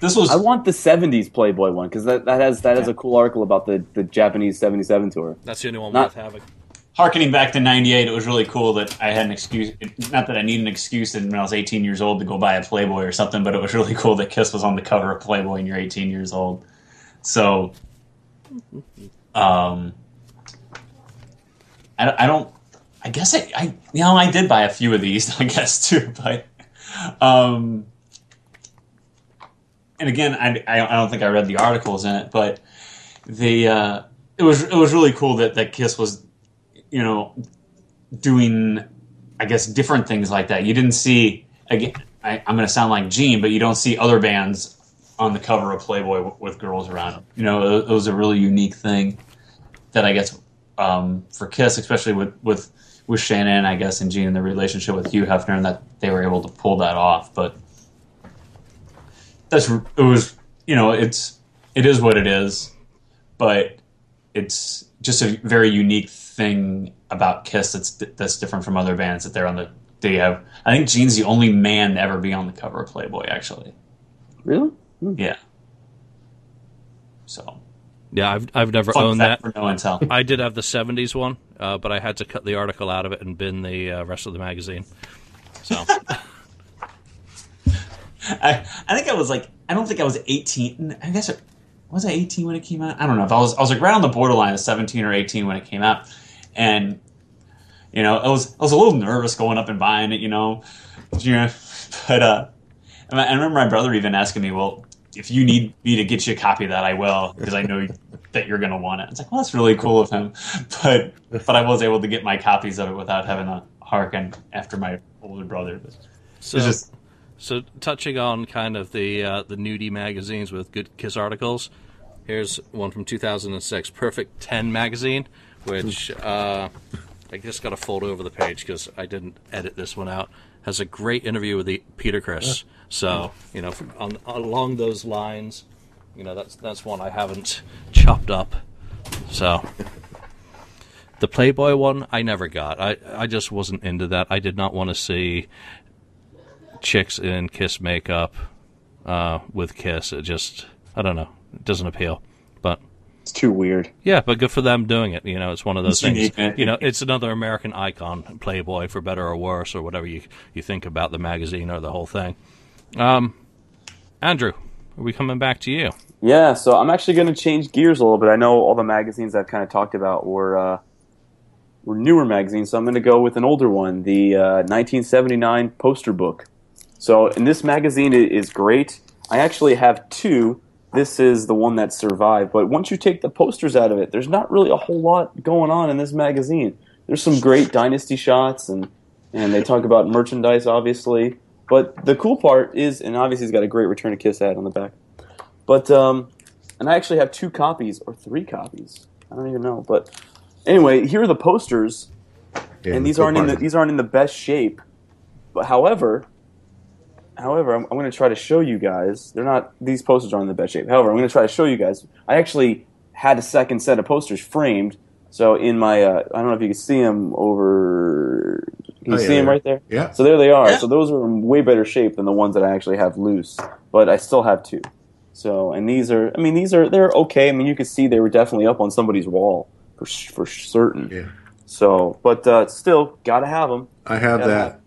this was I want the '70s Playboy one because that, that has that has a cool article about the, the Japanese '77 tour. That's the only one Not- worth having. harkening back to 98 it was really cool that i had an excuse not that i need an excuse when i was 18 years old to go buy a playboy or something but it was really cool that kiss was on the cover of playboy and you're 18 years old so um i, I don't i guess I, I you know i did buy a few of these (laughs) i guess too but um, and again, I, I don't think I read the articles in it, but the uh, it was it was really cool that that Kiss was, you know, doing I guess different things like that. You didn't see again. I, I'm going to sound like Gene, but you don't see other bands on the cover of Playboy with, with girls around him. You know, it, it was a really unique thing that I guess um, for Kiss, especially with with with Shannon, I guess, and Gene and the relationship with Hugh Hefner, and that they were able to pull that off. But that's it was you know it's it is what it is, but it's just a very unique thing about Kiss that's that's different from other bands that they're on the they have. I think Gene's the only man to ever be on the cover of Playboy, actually. Really? Yeah. So Yeah, I've I've never fun owned fact that. for no intel. I did have the '70s one, uh, but I had to cut the article out of it and bin the uh, rest of the magazine. So (laughs) I, I think I was like I don't think I was 18. I guess it, was I 18 when it came out. I don't know if I was I was like right on the borderline of 17 or 18 when it came out, and you know I was I was a little nervous going up and buying it. You know, you know, (laughs) but uh, I I remember my brother even asking me, well. If you need me to get you a copy of that, I will because I know that you're going to want it. It's like, well, that's really cool of him, (laughs) but but I was able to get my copies of it without having to harken after my older brother. so just so touching on kind of the uh, the nudie magazines with good Kiss articles. Here's one from 2006, Perfect 10 magazine, which uh, I just got to fold over the page because I didn't edit this one out. Has a great interview with the Peter Criss. So you know, from, on, along those lines, you know that's that's one I haven't chopped up. So (laughs) the Playboy one I never got. I I just wasn't into that. I did not want to see chicks in Kiss makeup uh, with Kiss. It just I don't know. It doesn't appeal. But It's too weird. yeah, but good for them doing it. You know, it's one of those It's things. unique. You know, it's another American icon, Playboy, for better or worse, or whatever you you think about the magazine or the whole thing. Um, Andrew, are we coming back to you? Yeah, so I'm actually going to change gears a little bit. I know all the magazines I've kind of talked about were uh, were newer magazines, so I'm going to go with an older one, the uh, 1979 poster book. So, and this magazine is great. I actually have two. This is the one that survived, but once you take the posters out of it, there's not really a whole lot going on in this magazine. There's some great dynasty shots, and and they talk about merchandise, obviously. But the cool part is, and obviously, he's got a great Return to Kiss ad on the back. But um, and I actually have two copies or three copies. I don't even know. But anyway, here are the posters, Yeah, and the these cool aren't in the these aren't in the best shape. But however, however, I'm, I'm going to try to show you guys. They're not these posters aren't in the best shape. However, I'm going to try to show you guys. I actually had a second set of posters framed. So in my, uh, I don't know if you can see them over. Can you Oh, yeah, see them right there? Yeah. So there they are. Yeah. So those are in way better shape than the ones that I actually have loose. But I still have two. So and these are, I mean, these are they're okay. I mean, you could see they were definitely up on somebody's wall for for certain. Yeah. So, but uh, still, gotta have them. I have Yeah. that.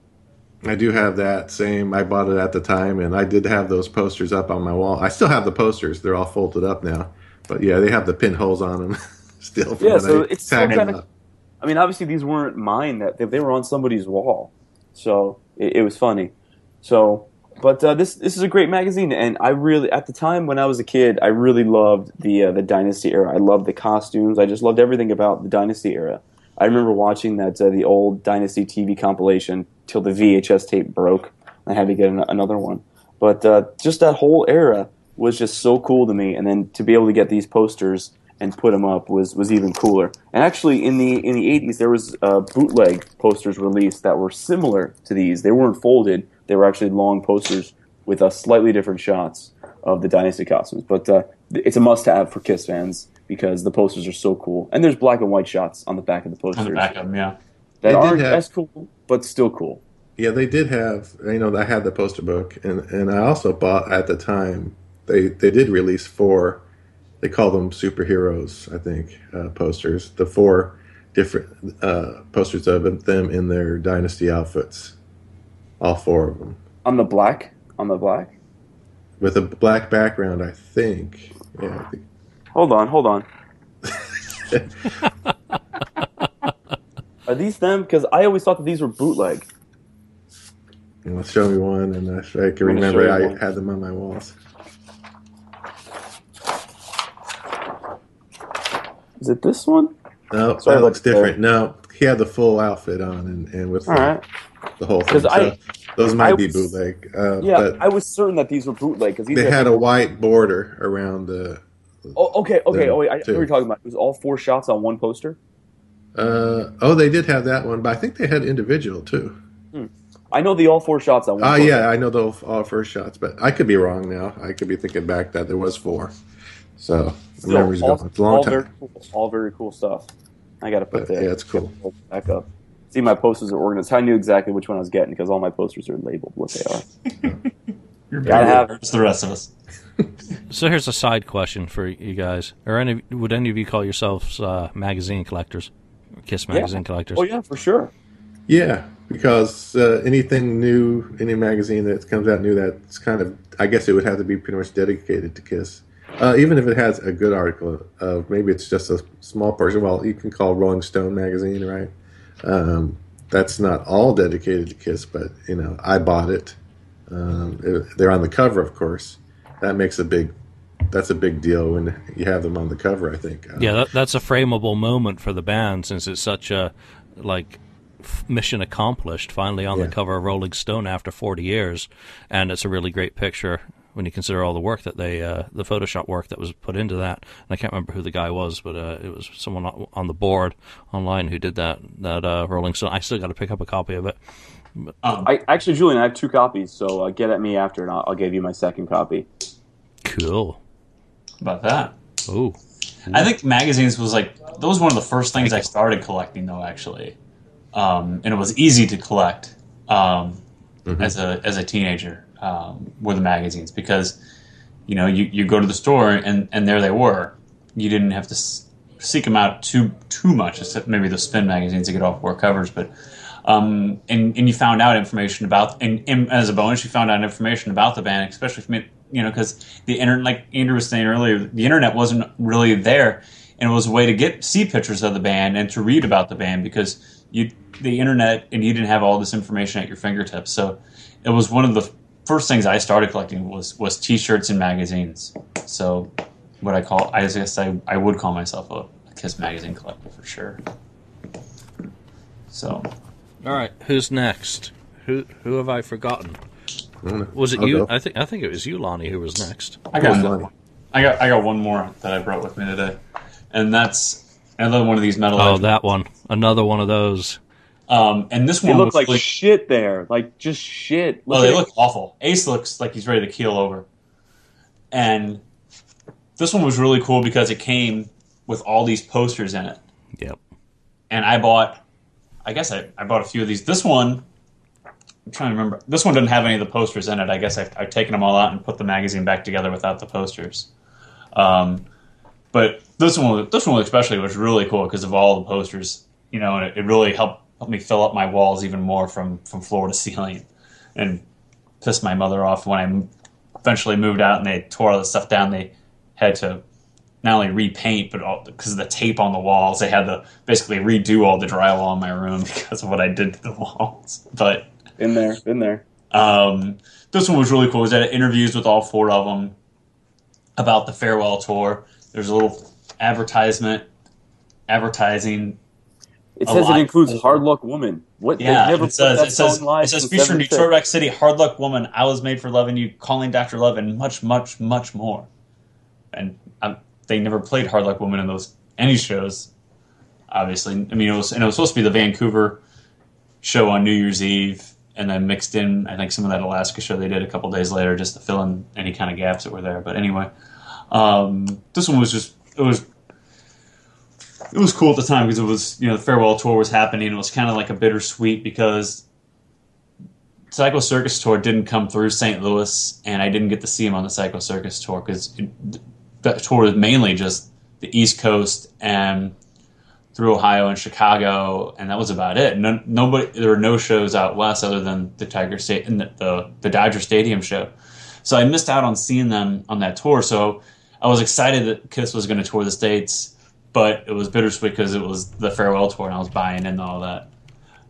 I do have that same. I bought it at the time, and I did have those posters up on my wall. I still have the posters. They're all folded up now, but yeah, they have the pinholes on them (laughs) still. From Yeah, so I it's still tagged kinda- up. I mean, obviously these weren't mine; that they, were on somebody's wall. So it, it was funny. So, but uh, this this is a great magazine, and I really at the time when I was a kid, I really loved the uh, the Dynasty era. I loved the costumes. I just loved everything about the Dynasty era. I remember watching that uh, the old Dynasty TV compilation till the VHS tape broke. I had to get an- another one. But uh, just that whole era was just so cool to me, and then to be able to get these posters and put them up was, was even cooler. And actually, in the in the '80s, there was uh, bootleg posters released that were similar to these. They weren't folded; they were actually long posters with uh, slightly different shots of the Dynasty costumes. But uh, it's a must-have for Kiss fans because the posters are so cool. And there's black and white shots on the back of the posters on the back of them. Yeah. that They aren't have- as cool, but still cool. Yeah, they did have. You know, I had the poster book, and and I also bought at the time. They they did release four. They call them superheroes, I think, uh, posters. The four different uh, posters of them in their dynasty outfits. All four of them On the black, on the black. with a black background, I think. Yeah, I think. Hold on, hold on. (laughs) Are these them? Because I always thought that these were bootleg. You know, show me one, and I, I can remember I one. had them on my walls. Is it this one? No, Sorry, that looks look, different. No, he had the full outfit on, and, and with All the, right. the whole thing. So I- those might I be was- bootleg. Uh, Yeah, I was certain that these were bootleg because they had a white border around the. Oh, okay, okay. the Oh, wait, I know what you're talking about. It was all four shots on one poster. Uh, oh, they did have that one, but I think they had individual too. I know the all four shots on one. Oh poster. yeah, I know the all four shots, but I could be wrong now. I could be thinking back that there was four. So the Still, memory's all, going. It's a long all time, Very cool, all very cool stuff. I got to put but that yeah, it's cool. back up. See, my posters are organized. I knew exactly which one I was getting because all my posters are labeled what they are. (laughs) You're Gotta better have- than the rest of us. (laughs) So here's a side question for you guys: Are any would any of you call yourselves uh, magazine collectors, Kiss magazine collectors? Oh yeah, for sure. Yeah, because uh, anything new, any magazine that comes out new, that's kind of, I guess it would have to be pretty much dedicated to Kiss. Uh, even if it has a good article, uh, maybe it's just a small portion. Well, you can call Rolling Stone magazine, right? Um, that's not all dedicated to Kiss, but you know, I bought it. Um, it- They're on the cover, of course. That makes a big. That's a big deal when you have them on the cover. I think. Uh, Yeah, that, that's a frameable moment for the band since it's such a like f- mission accomplished. Finally on Yeah. the cover of Rolling Stone after 40 years, and it's a really great picture when you consider all the work that they, uh, the Photoshop work that was put into that. And I can't remember who the guy was, but uh, it was someone on the board online who did that. That uh, Rolling Stone. I still got to pick up a copy of it. Um, I actually, Julian, I have two copies, so uh, get at me after, and I'll, I'll give you my second copy. Cool. about that. Oh, I think magazines was like that was one of the first things I started collecting though actually, um, and it was easy to collect um, as a as a teenager um, were the magazines because you know you, you go to the store and and there they were. You didn't have to s- seek them out too too much, except maybe the spin magazines to get off war covers, but. Um, and, and you found out information about, and, and as a bonus, you found out information about the band, especially from you know, because the internet, like Andrew was saying earlier, the internet wasn't really there, and it was a way to get see pictures of the band and to read about the band because you the internet and you didn't have all this information at your fingertips. So it was one of the first things I started collecting was was T-shirts and magazines. So what I call, I guess I, I would call myself a, a Kiss magazine collector for sure. So all right. Who's next? Who who have I forgotten? I. Was it I'll you? go. I think I think it was you, Lonnie, who was next. I got Come. I got I got one more that I brought with me today, and that's another one of these metal. Oh, Edge- that one. Another one of those. Um, and this one look was like really, shit there, like just shit. well, Look they at- look awful. Ace looks like he's ready to keel over, and this one was really cool because it came with all these posters in it. Yep. and I bought. I guess I, I bought a few of these. This one, I'm trying to remember. This one didn't have any of the posters in it. I guess I've, I've taken them all out and put the magazine back together without the posters. Um, but this one, this one especially was really cool because of all the posters. You know, and it, it really helped helped me fill up my walls even more from from floor to ceiling, and pissed my mother off when I eventually moved out and they tore all the stuff down. They had to not only repaint, but all because of the tape on the walls, they had to basically redo all the drywall in my room (laughs) because of what I did to the walls. But in there, in there. um, this one was really cool. Was at interviews with all four of them about the farewell tour. There's a little advertisement, advertising. It says it includes Hard Luck Woman. What? Yeah, never it says that it says it says featuring Detroit Rock City, Hard Luck Woman, I was made for loving you, calling Doctor Love, and much, much, much more. And um, they never played Hard Luck Woman in those any shows. Obviously, I mean it was and it was supposed to be the Vancouver show on New Year's Eve, and then mixed in I think some of that Alaska show they did a couple days later just to fill in any kind of gaps that were there. But anyway, um, this one was just it was it was cool at the time because it was you know the farewell tour was happening. It was kind of like a bittersweet because Psycho Circus tour didn't come through St. Louis, and I didn't get to see him on the Psycho Circus tour because that tour was mainly just the East Coast and through Ohio and Chicago, and that was about it. No, nobody, there were no shows out west other than the Tiger State and the, the the Dodger Stadium show. So I missed out on seeing them on that tour. So I was excited that Kiss was going to tour the states, but it was bittersweet because it was the farewell tour, and I was buying and all that.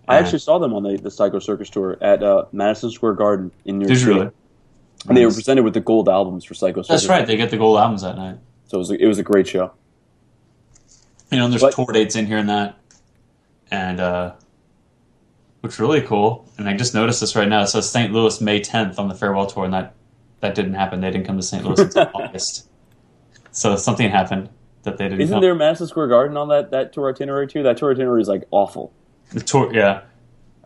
I actually saw them on the, the Psycho Circus tour at uh, Madison Square Garden in New York City. really? And they were presented with the gold albums for Psycho Circus. That's right. They get the gold albums that night. So it was, a, it was a great show. You know, and there's But- tour dates in here and that, and uh, which really cool. And I just noticed this right now. It says St. Louis May 10th on the farewell tour, and that that didn't happen. They didn't come to St. Louis until (laughs) August. So something happened that they didn't. Isn't come. there Madison Square Garden on that, that tour itinerary too? That tour itinerary is like awful. The tour, yeah.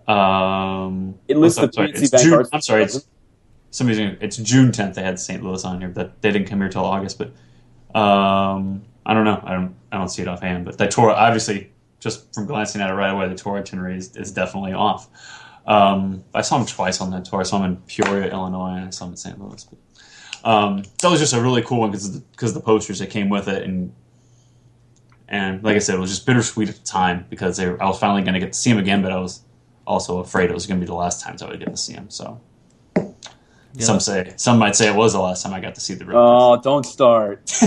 Um, It lists the? Sorry, PNC it's Bank June, Arts I'm sorry, it's somebody's gonna, it's June 10th. They had St. Louis on here, but they didn't come here till August. But um, I don't know. I don't I don't see it offhand. But that tour, obviously, just from glancing at it right away, the tour itinerary is, is definitely off. Um, I saw him twice on that tour. I saw him in Peoria, Illinois, and I saw him in St. Louis. But um, that was just a really cool one because because the posters that came with it and and like I said, it was just bittersweet at the time because they I was finally going to get to see him again, but I was also afraid it was going to be the last time I would get to see him. So some say some might say it was the last time I got to see the real. Oh, don't start. (laughs)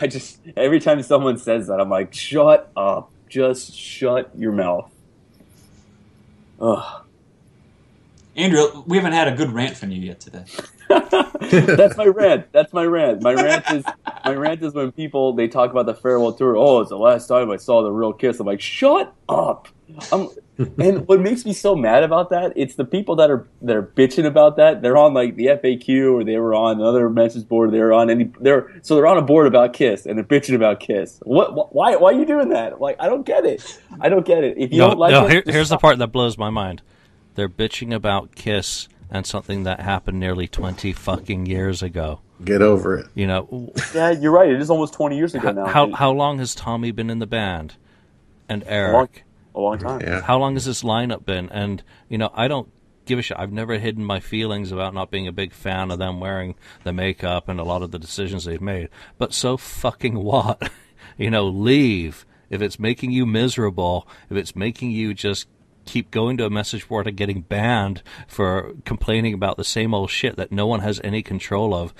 I just every time someone says that, I'm like, shut up. Just shut your mouth. Ugh. Andrew, we haven't had a good rant from you yet today. (laughs) That's my rant. That's my rant. My rant is my rant is when people they talk about the farewell tour. Oh, it's the last time I saw the real kiss. I'm like, shut up. I'm, and what makes me so mad about that? It's the people that are that are bitching about that. They're on like the FAQ or they were on another message board. They're on any. They're so they're on a board about Kiss and they're bitching about Kiss. What? wh- Why? Why are you doing that? Like, I don't get it. I don't get it. If you No, don't like no it, here, here's the part that blows my mind. They're bitching about Kiss and something that happened nearly 20 fucking years ago. Get over it. You know, (laughs) Yeah, you're right. It is almost 20 years ago now. how, how long has Tommy been in the band? And a long, Eric? a long time. Yeah. How long has this lineup been? And, you know, I don't give a shit. I've never hidden my feelings about not being a big fan of them wearing the makeup and a lot of the decisions they've made. But so fucking what? (laughs) you know, leave. If it's making you miserable, if it's making you just keep going to a message board and getting banned for complaining about the same old shit that no one has any control of,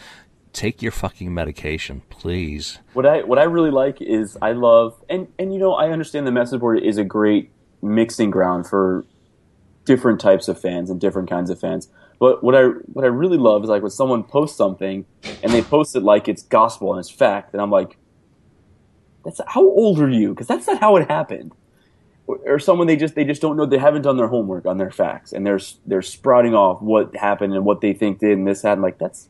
take your fucking medication, please. What I what I really like is I love and and you know I understand the message board is a great mixing ground for different types of fans and different kinds of fans. But what I what I really love is like when someone posts something and they post it like it's gospel and it's fact, and I'm like, that's how old are you? Because that's not how it happened. Or, someone they just they just don't know they haven't done their homework on their facts and they're they're sprouting off what happened and what they think did and this that like that's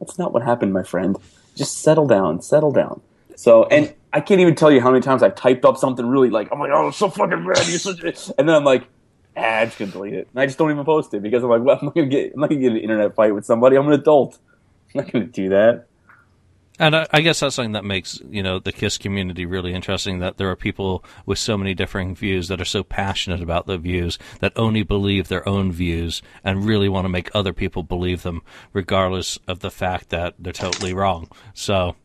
that's not what happened, my friend. Just settle down, settle down. So, and I can't even tell you how many times I've typed up something really like, I'm like, oh, it's so fucking bad. You're such a... (laughs) And then I'm like, ah, I'm just gonna delete it. And I just don't even post it because I'm like, well, I'm not gonna get, I'm not gonna get an internet fight with somebody. I'm an adult. I'm not gonna do that. And I, I guess that's something that makes you know the Kiss community really interesting. That there are people with so many differing views that are so passionate about their views that only believe their own views and really want to make other people believe them, regardless of the fact that they're totally wrong. So,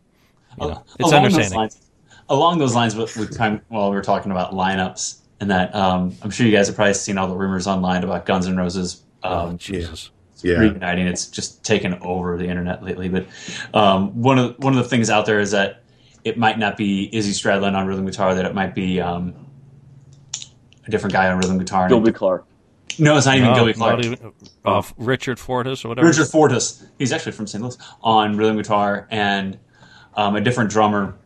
you know, it's along those lines, along those lines, with, with time while we were talking about lineups and that, um, I'm sure you guys have probably seen all the rumors online about Guns N' Roses. Oh Um, Jesus! Yeah. reuniting. It's just taken over the internet lately. But um, one of one of the things out there is that it might not be Izzy Stradlin on rhythm guitar. That it might be um, a different guy on rhythm guitar. Gilby Clarke. no, it's not even No, Gilby Clarke. even uh, Richard Fortus or whatever. Richard Fortus. He's actually from St. Louis on rhythm guitar and um, a different drummer.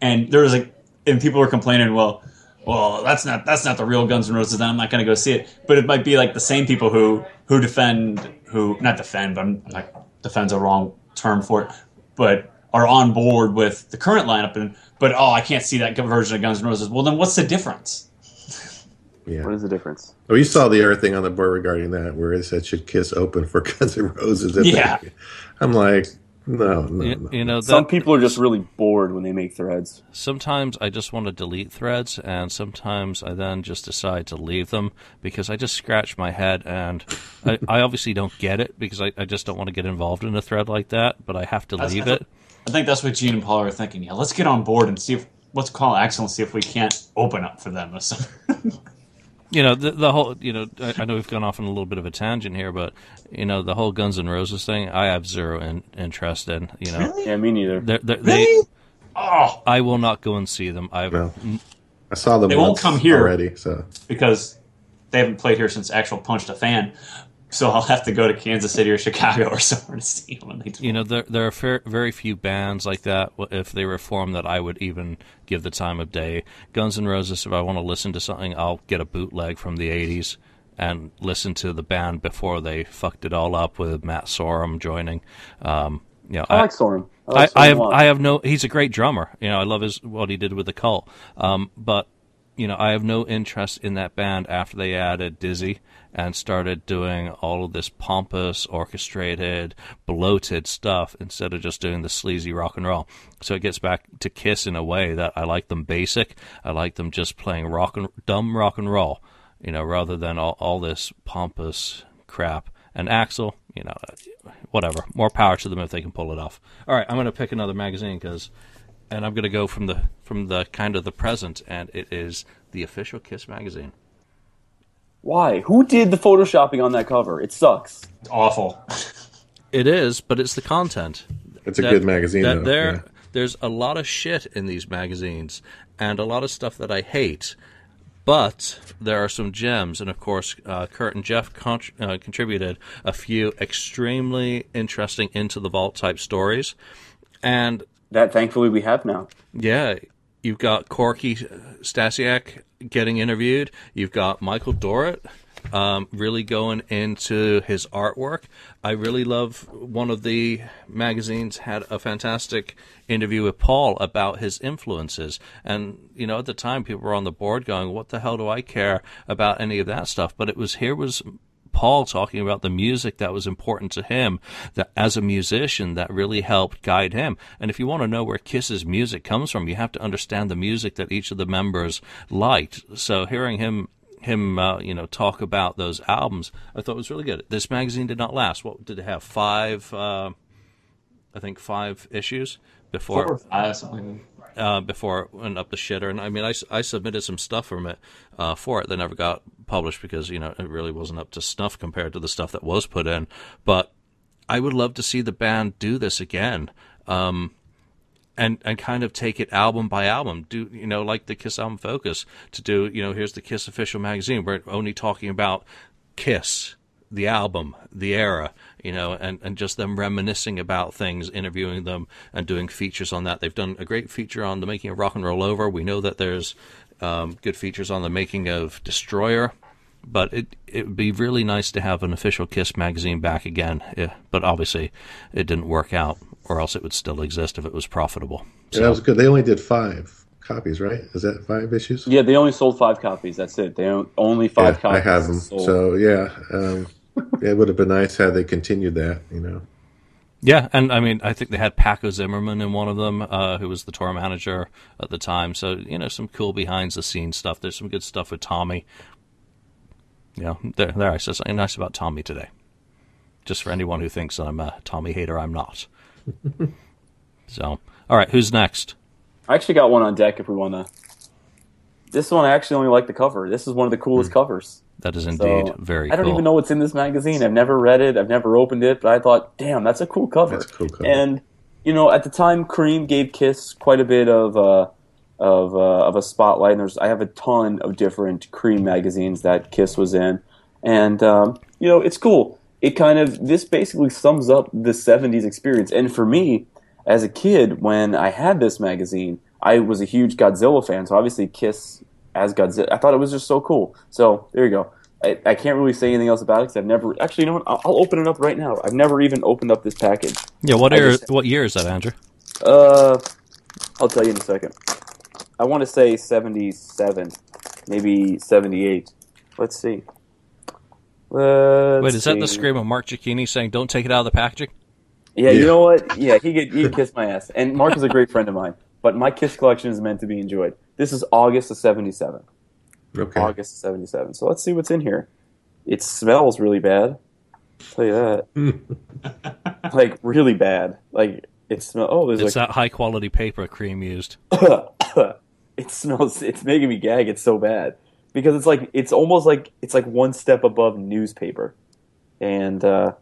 And there was like, and people were complaining, well, well, that's not that's not the real Guns N' Roses. Then I'm not going to go see it. But it might be like the same people who who defend, who not defend, but I'm like defends a wrong term for it, but are on board with the current lineup. And but oh, I can't see that version of Guns N' Roses. Well, then what's the difference? (laughs) Yeah. What is the difference? Well, you saw the other thing on the board regarding that, where it said should Kiss open for (laughs) Guns N' Roses. if they- Yeah. I'm like, no, no, You, no. you know, Some people are just really bored when they make threads. sometimes I just want to delete threads, and sometimes I then just decide to leave them because I just scratch my head, and I, I obviously don't get it because I, I just don't want to get involved in a thread like that, but I have to That's- leave I it. I think that's what Gene and Paul are thinking. Yeah, let's get on board and see if let's call Axl and see if we can't open up for them. (laughs) or something. You know, the, the whole, you know, I, I know we've gone off on a little bit of a tangent here, but, you know, the whole Guns N' Roses thing, I have zero in, interest in, you know. really? Yeah, me neither. They're, they're, Really? They, oh, I will not go and see them. I've, No. I saw them. They won't come here. already. So because they haven't played here since Axl Punched a Fan. So I'll have to go to Kansas City or Chicago or somewhere to see them. You know, there there are fair, very few bands like that. If they were formed, that I would even give the time of day. Guns N' Roses. If I want to listen to something, I'll get a bootleg from the '80s and listen to the band before they fucked it all up with Matt Sorum joining. Um, you know, I like Sorum. I, like I Sorum have. I have no. He's a great drummer. You know, I love his what he did with the Cult. Um, but you know, I have no interest in that band after they added Dizzy and started doing all of this pompous, orchestrated, bloated stuff instead of just doing the sleazy rock and roll. So it gets back to Kiss in a way that I like them basic. I like them just playing rock and dumb rock and roll. You know, rather than all, all this pompous crap. And Axl, you know, whatever. More power to them if they can pull it off. All right, I'm going to pick another magazine because, and I'm going to go from the from the kind of the present, and it is the official Kiss magazine. Why? Who did the photoshopping on that cover? It sucks. awful. It is, but it's the content. it's a That- good magazine. That though. there, yeah. there's a lot of shit in these magazines, and a lot of stuff that I hate. But there are some gems, and of course, uh, Curt and Jeff con- uh, contributed a few extremely interesting into the vault type stories, and That thankfully we have now. Yeah, you've got Corky Stasiak getting interviewed. You've got Michael Doret um, really going into his artwork. I really love one of the magazines had a fantastic interview with Paul about his influences. And, you know, at the time people were on the board going, what the hell do I care about any of that stuff? But it was here was Paul talking about the music that was important to him that as a musician that really helped guide him. And if you want to know where Kiss's music comes from, you have to understand the music that each of the members liked. So hearing him him uh, you know talk about those albums, I thought was really good. This magazine did not last. What did it have? Five uh, I think five issues before Four or five, something uh, before it went up the shitter. And I mean, I, I submitted some stuff from it uh, for it that never got published because you know it really wasn't up to snuff compared to the stuff that was put in. But I would love to see the band do this again. Um, and, and kind of take it album by album. Do you know like the Kiss album Focus to do you know here's the Kiss official magazine. We're only talking about Kiss, the album, the era, you know, and, and just them reminiscing about things, interviewing them, and doing features on that. They've done a great feature on the making of Rock and Roll Over. We know that there's um, good features on the making of Destroyer, but it it would be really nice to have an official Kiss magazine back again. Yeah, but obviously, it didn't work out, or else it would still exist if it was profitable. Yeah, that was good. They only did five copies, right? Is that five issues? Yeah, they only sold five copies. That's it. They only five Yeah, copies. I have them. sold. So yeah, um, (laughs) yeah, it would have been nice had they continued that. You know, Yeah, and I mean, I think they had Paco Zimmerman in one of them, uh, who was the tour manager at the time. So you know, some cool behind the scenes stuff. There's some good stuff with Tommy. Yeah, there, there. I said something nice about Tommy today. Just for anyone who thinks I'm a Tommy hater, I'm not. (laughs) so, all right, who's next? I actually got one on deck if we want to. This one I actually only like the cover. This is one of the coolest covers. That is So, indeed very. I don't cool. even know what's in this magazine. I've never read it. I've never opened it, but I thought, damn, that's a cool cover. That's a cool cover. And you know, at the time, Cream gave Kiss quite a bit of uh, of uh, of a spotlight. And there's I have a ton of different Cream magazines that Kiss was in, and um, you know, it's cool. It kind of this basically sums up the '70s experience. And for me, as a kid, when I had this magazine, I was a huge Godzilla fan. So obviously, Kiss as Godzilla, I thought it was just so cool. So there you go. I, I can't really say anything else about it because I've never actually. You know what? I'll, I'll open it up right now. I've never even opened up this package. Yeah, what year? just- what year is that, Andrew? Uh, I'll tell you in a second. I want to say 77, maybe 78. Let's see. Let's Wait, is that the scream of Mark Giacchini saying "Don't take it out of the packaging"? Yeah, you know what? Yeah, he could, he kiss my ass. And Mark is a great friend of mine. But my Kiss collection is meant to be enjoyed. This is August of 77. okay. August of 77. So let's see what's in here. It smells really bad. I'll tell you that. (laughs) like, really bad. Like, it smells. Oh, there's It's like. that high quality paper Cream used. (coughs) it smells it's making me gag it's so bad because it's like it's almost like it's like one step above newspaper and uh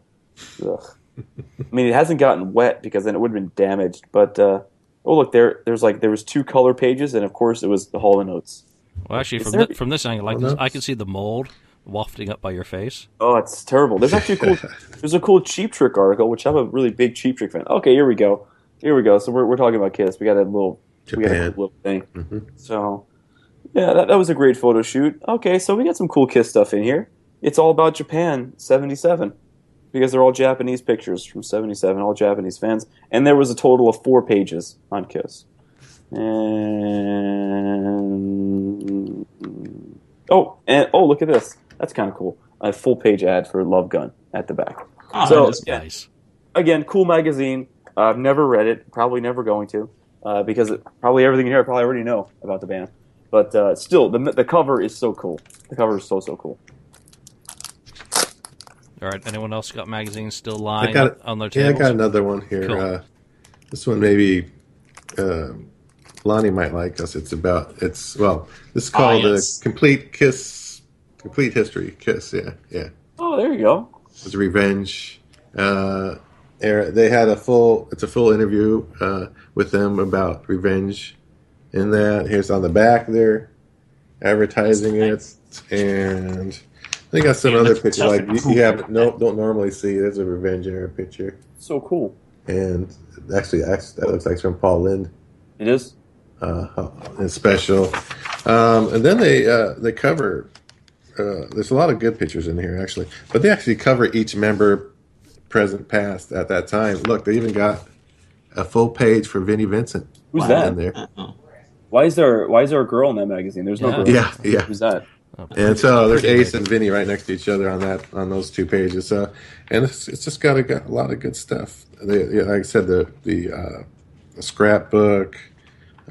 ugh. i mean it hasn't gotten wet because then it would have been damaged but uh oh look there there's like there was two color pages and of course it was the Hall and Oates Well, actually, Is from there- thi- from this angle, I Well, can, I can see the mold wafting up by your face. Oh, it's terrible. There's actually a cool. (laughs) there's a cool Cheap Trick article, which I'm a really big Cheap Trick fan. Okay, here we go. Here we go. So we're, we're talking about Kiss. We got a little we got a little thing. Mhm. So yeah, that, that was a great photo shoot. Okay, so we got some cool Kiss stuff in here. It's all about Japan '77 because they're all Japanese pictures from '77, all Japanese fans, and there was a total of four pages on Kiss. And oh, and oh, look at this. That's kind of cool. A full page ad for Love Gun at the back. Oh, So- Yeah. Nice. Again, cool magazine. Uh, I've never read it. Probably never going to, uh, because it, probably everything in here I probably already know about the band. But uh, still, the the cover is so cool. The cover is so so cool. All right. Anyone else got magazines still lying got- on their table? Yeah, I got another one here. Cool. Uh, this one maybe um Lonnie might like us. It's about it's well. This is Ah, called yes. the complete Kiss, complete history. Kiss, yeah, yeah. Oh, there you go. It was Revenge. Uh, era- they had a full. It's a full interview uh, with them about Revenge. In that, here's on the back there, advertising it, and they got some other that's pictures tough like you, you have no don't normally see. There's a Revenge era picture, So cool. and actually, actually that looks like it's from Paul Lind. It is. Uh, it's special, um, and then they uh, they cover. Uh, there's a lot of good pictures in here actually, but they actually cover each member, present, past at that time. Look, they even got a full page for Vinnie Vincent. Who's that? in there? Uh-oh. Why is there Why is there a girl in that magazine? There's no Yeah. girl. Yeah, yeah. Who's that? Oh, And so there's Ace and Vinnie right next to each other on that on those two pages. So, and it's, it's just got a, got a lot of good stuff. They, yeah, like I said, the the, uh, the scrapbook.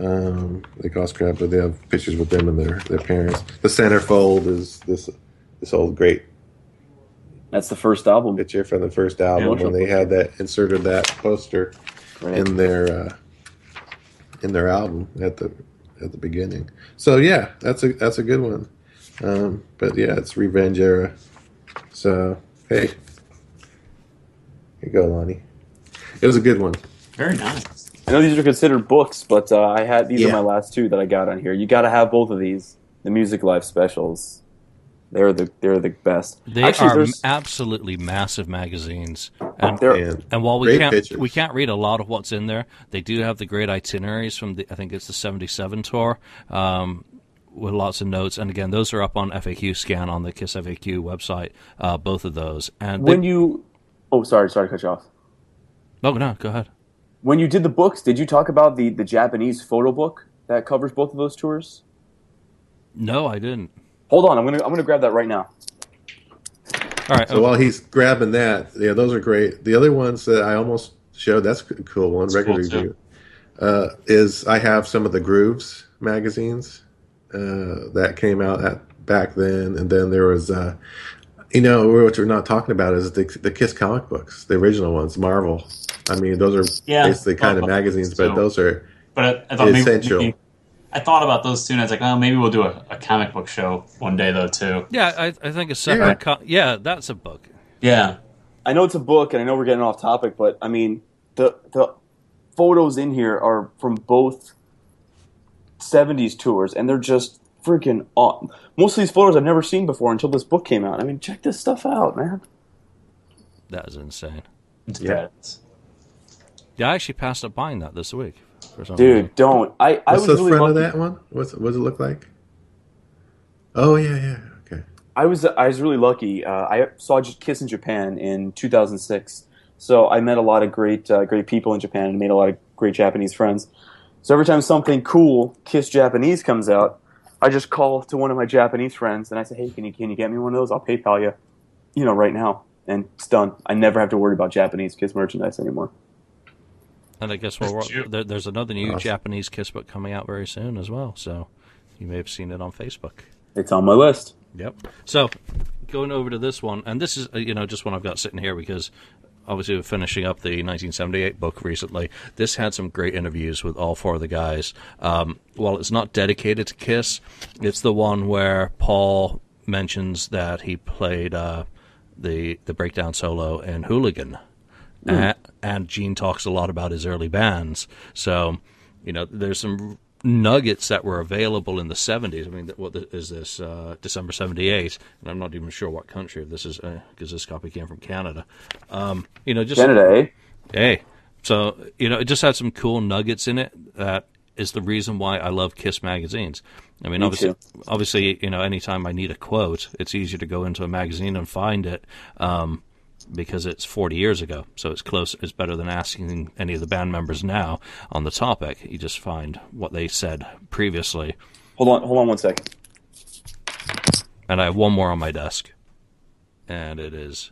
Um, they call it scrapbook. They have pictures with them and their, their parents. The centerfold is this this old great That's the first album. picture from the first album Yeah. when they had that inserted that poster Right. in their uh, in their album at the at the beginning. So yeah, that's a that's a good one. Um, but yeah, it's Revenge era. So hey, here you go, Lonnie. It was a good one. Very nice. I know these are considered books, but uh, I had these Yeah. are my last two that I got on here. You got to have both of these. The Music Life specials. They're the they're the best. They Actually, are there's absolutely massive magazines, and They're- And, and while we great can't pictures. we can't read a lot of what's in there, they do have the great itineraries from the I think it's the '77 tour. Um, with lots of notes, and again, those are up on FAQ scan on the Kiss FAQ website. Uh, both of those, and when they, you oh sorry sorry to cut you off. no, no, go ahead. When you did the books, did you talk about the the Japanese photo book that covers both of those tours? No, I didn't. Hold on, I'm gonna I'm gonna grab that right now. All right, So while he's grabbing that, yeah, those are great. The other ones that I almost showed, that's a cool one, That's record cool, review, uh, is I have some of the Grooves magazines uh, that came out at back then, and then there was, uh, you know, what we're not talking about is the the Kiss comic books, the original ones, Marvel. I mean, those are Yeah, basically kind of magazines, but So- those are But I, I thought maybe, Essential. maybe I thought about those too, and I was like, oh, maybe we'll do a, a comic book show one day though too. yeah, I, I think a separate. Yeah. Co- yeah, that's a book. Yeah, I know it's a book, and I know we're getting off topic, but I mean the the photos in here are from both '70s tours, and they're just freaking awesome. Most of these photos I've never seen before until this book came out. I mean, check this stuff out, man. That is insane. it's Yeah. badass. Yeah, I actually passed up buying that this week. For some reason. Dude, don't. I, I what's was the really front lucky. of that one? What's what does it look like? Oh yeah, yeah, okay. I was I was really lucky. Uh, I saw Kiss in Japan in 2006, so I met a lot of great uh, great people in Japan and made a lot of great Japanese friends. So every time something cool Kiss Japanese comes out, I just call to one of my Japanese friends and I say, "Hey, can you can you get me one of those? I'll PayPal you, you know, right now." And it's done. I never have to worry about Japanese Kiss merchandise anymore. And I guess well, Sure. there, there's another new Awesome. Japanese Kiss book coming out very soon as well. So you may have seen it on Facebook. It's on my list. Yep. So going over to this one, and this is uh, you know just one I've got sitting here because obviously finishing up the 1978 book recently. This had some great interviews with all four of the guys. Um, while it's not dedicated to Kiss, it's the one where Paul mentions that he played uh, the the breakdown solo in Hooligan. A- and Gene talks a lot about his early bands. So, you know, there's some nuggets that were available in the 70s. I mean, what is this? Uh, December 78, and I'm not even sure what country this is because uh, this copy came from Canada. Um, you know, just Canada, eh? Hey, so you know, it just had some cool nuggets in it that is the reason why I love Kiss magazines. I mean, Me obviously, too. obviously, you know, anytime I need a quote, it's easier to go into a magazine and find it. Um, because it's 40 years ago, so it's close. It's better than asking any of the band members now on the topic. You just find what they said previously. Hold on, hold on one second. And I have one more on my desk, and it is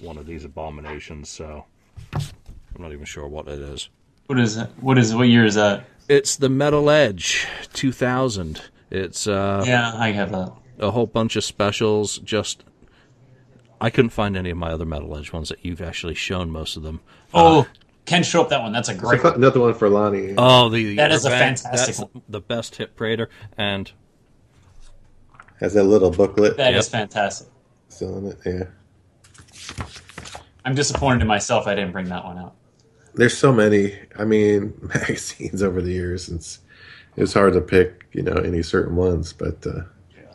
one of these abominations. So I'm not even sure what it is. What is it? What is? What year is that? It's the Metal Edge 2000. It's uh, Yeah, I have that. a whole bunch of specials. Just I couldn't find any of my other Metal Edge ones that you've actually shown most of them. Oh, Ken, show up that one. That's a great. one. Another one for Lonnie. Oh, the That is a fantastic That's one. the best hit prater, and Has that little booklet That is Yep. fantastic. still in it. Yeah. I'm disappointed in myself. I didn't bring that one out. There's so many. I mean, (laughs) magazines over the years. It's it's hard to pick, you know, any certain ones. But uh,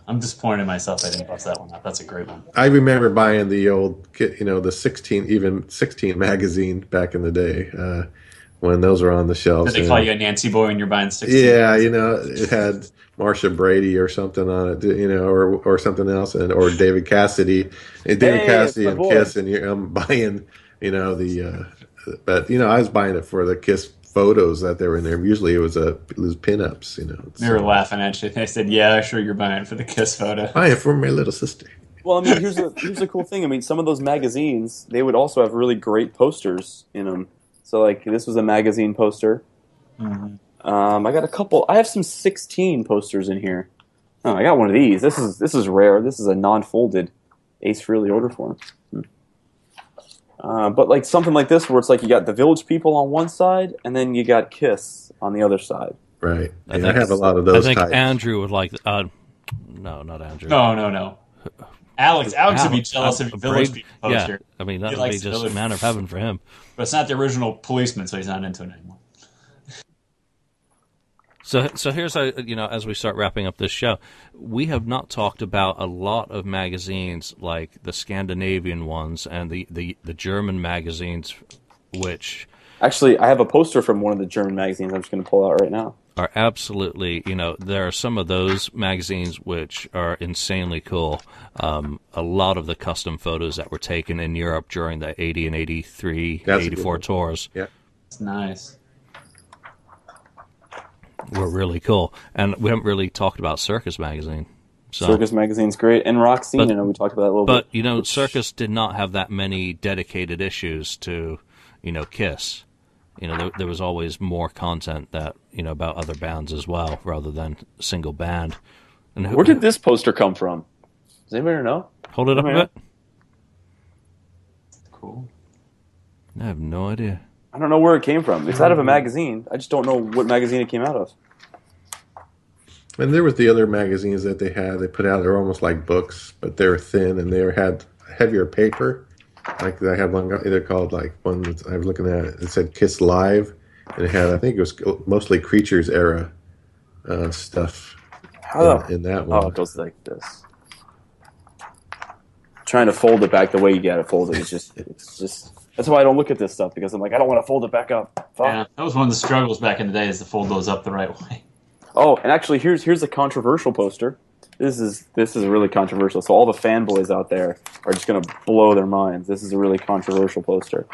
I'm disappointed in myself. I didn't bust that one up. That's a great one. I remember buying the old, you know, the 16, even 16 magazine back in the day uh, when those were on the shelves. Did they and- call you a Nancy boy when you're buying 16? Yeah, you know, it had Marcia Brady or something on it, you know, or or something else, and or David Cassidy, and David Hey, Cassidy it's my and boy. Kiss, and I'm (laughs) buying, you know, the, uh, but you know, I was buying it for the Kiss photos that they were in there. Usually, it was a it was pinups, you know. They were laughing at you. They said, "Yeah, sure, you're buying for the kiss photo." I am for my little sister. Well, I mean, here's a here's a cool thing. I mean, some of those magazines they would also have really great posters in them. So, like, this was a magazine poster. Mhm. Um, I got a couple. I have some 16 posters in here. Oh, I got one of these. This is this is rare. This is a non-folded Ace Frehley order form. Hmm. Uh, but like something like this, where it's like you got the Village People on one side, and then you got Kiss on the other side. Right. I Yeah, I, have a lot of those. I think types. Andrew would like. Uh, no, not Andrew. No, no, no. Alex, Alex would be jealous of your village Braid- people Yeah, I mean that He would be just a man of heaven for him. but it's not the original policeman, so he's not into it anymore. So, so here's how you know as we start wrapping up this show, we have not talked about a lot of magazines like the Scandinavian ones and the the, the German magazines, which Actually, I have a poster from one of the German magazines. I'm just going to pull out right now. are absolutely you know there are some of those magazines which are insanely cool. Um, a lot of the custom photos that were taken in Europe during the 80 and 83, That's 84 tours yeah. It's nice. Were really cool, and we haven't really talked about Circus magazine. So, Circus magazine's great, and Rock Scene. But- I know we talked about that a little But bit. But you know, Circus did not have that many dedicated issues to, you know, Kiss. You know, there, there was always more content that you know about other bands as well, rather than single band. And who, Where did this poster come from? Does anybody know? hold it up a Yeah. bit? Cool. I have no idea. I don't know where it came from. It's out of a magazine. I just don't know what magazine it came out of. And there was the other magazines that they had. They put out. They're almost like books, but they're thin and they had heavier paper. Like I had one. They're called like one. That I was looking at. It said Kiss Live, and it had. I think it was mostly Creatures era uh, stuff How in, the in that Oh, one. it goes like this. Trying to fold it back the way you got it folded is just it's just that's why I don't look at this stuff because I'm like I don't want to fold it back up. Fuck. Yeah, that was one of the struggles back in the day is to fold those up the right way. (laughs) Oh, and actually here's here's a controversial poster. This is this is really controversial. So all the fanboys out there are just gonna blow their minds. This is a really controversial poster.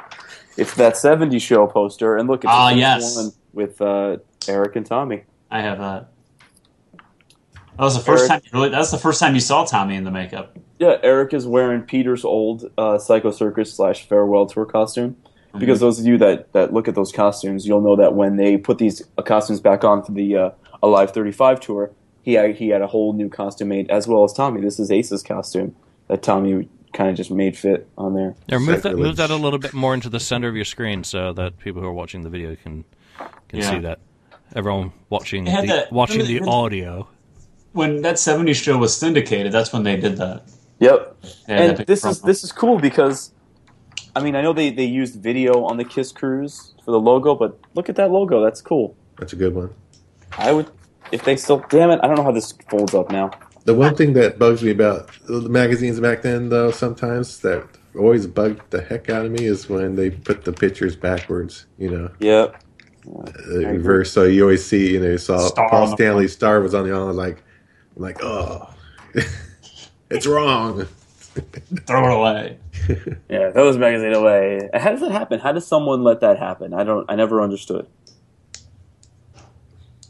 It's that 70s show poster, and look, it's Ah, yes. one with uh, Eric and Tommy. I have that. That was the first Eric- time. You really, that's the first time you saw Tommy in the makeup. Yeah, Eric is wearing Peter's old uh, Psycho Circus slash farewell tour costume. Because those of you that, that look at those costumes, you'll know that when they put these uh, costumes back on for the uh, Alive 35 tour, he had, he had a whole new costume made, as well as Tommy. This is Ace's costume that Tommy kind of just made fit on there. There, move that, move that a little bit more into the center of your screen so that people who are watching the video can can Yeah. see that. Everyone watching the, that- watching the remember- audio. When that '70s show was syndicated, that's when they did that. Yep. They had that and this is this is cool because I mean I know they, they used video on the Kiss Cruise for the logo, but look at that logo. That's cool. That's a good one. I would if they still, damn it, I don't know how this folds up now. The one thing that bugs me about the magazines back then, though, sometimes that always bugged the heck out of me is when they put the pictures backwards. You know, Yep. Uh, the reverse. So you always see, you know, you saw Star Paul Stanley's star was on the island. Like, I'm like, oh, (laughs) it's wrong. Throw it away. (laughs) Yeah, throw this magazine away. How does that happen? How does someone let that happen? I don't. I never understood.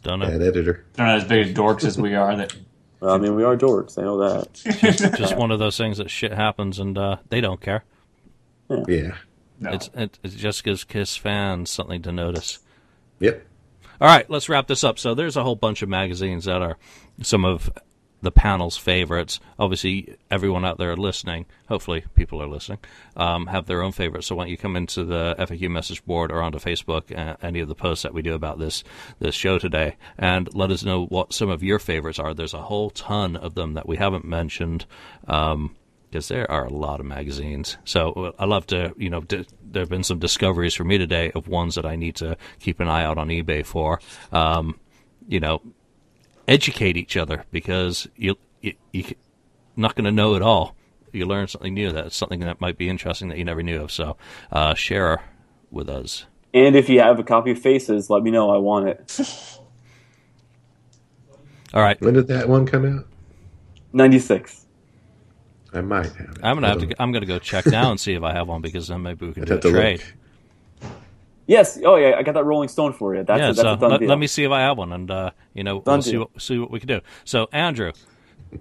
Don't know. Bad editor. They're not as big as dorks as we are. That Well, I mean, we are dorks. I know that. (laughs) Just one of those things that shit happens and uh, they don't care. Yeah. no. It's it, it just gives Kiss fans something to notice. Yep. All right, let's wrap this up. So there's a whole bunch of magazines that are some of the panel's favorites. Obviously, everyone out there listening, hopefully people are listening, um, have their own favorites. So why don't you come into the FAQ message board or onto Facebook, uh, any of the posts that we do about this this show today, and let us know what some of your favorites are. There's a whole ton of them that we haven't mentioned. Um, because there are a lot of magazines. So I love to, you know, d- there have been some discoveries for me today of ones that I need to keep an eye out on eBay for. Um, you know, educate each other because you, you you're not going to know it all. You learn something new. That's something that might be interesting that you never knew of. So uh, share with us. And if you have a copy of Faces, let me know. I want it. (laughs) All right, When did that one come out? Ninety six. I might have it. I'm gonna I have to. don't I'm gonna go check (laughs) now and see if I have one because then maybe we can I'd do a trade. look. Yes. Oh yeah, I got that Rolling Stone for you. That's yeah, a, that's so a done let, deal. let me see if I have one, and uh, you know Done we'll see what, see what we can do. So Andrew,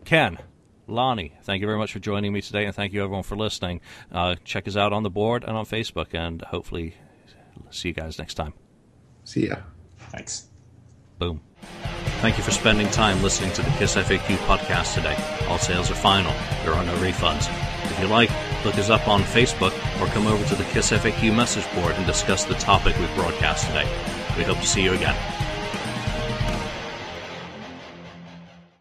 Ken, Lonnie, thank you very much for joining me today, and thank you everyone for listening. Uh, check us out on the board and on Facebook, and hopefully see you guys next time. See ya. Thanks. Boom. Thank you for spending time listening to the Kiss FAQ podcast today. All sales are final. There are no refunds. If you like, look us up on Facebook or come over to the Kiss FAQ message board and discuss the topic we broadcast today. We hope to see you again.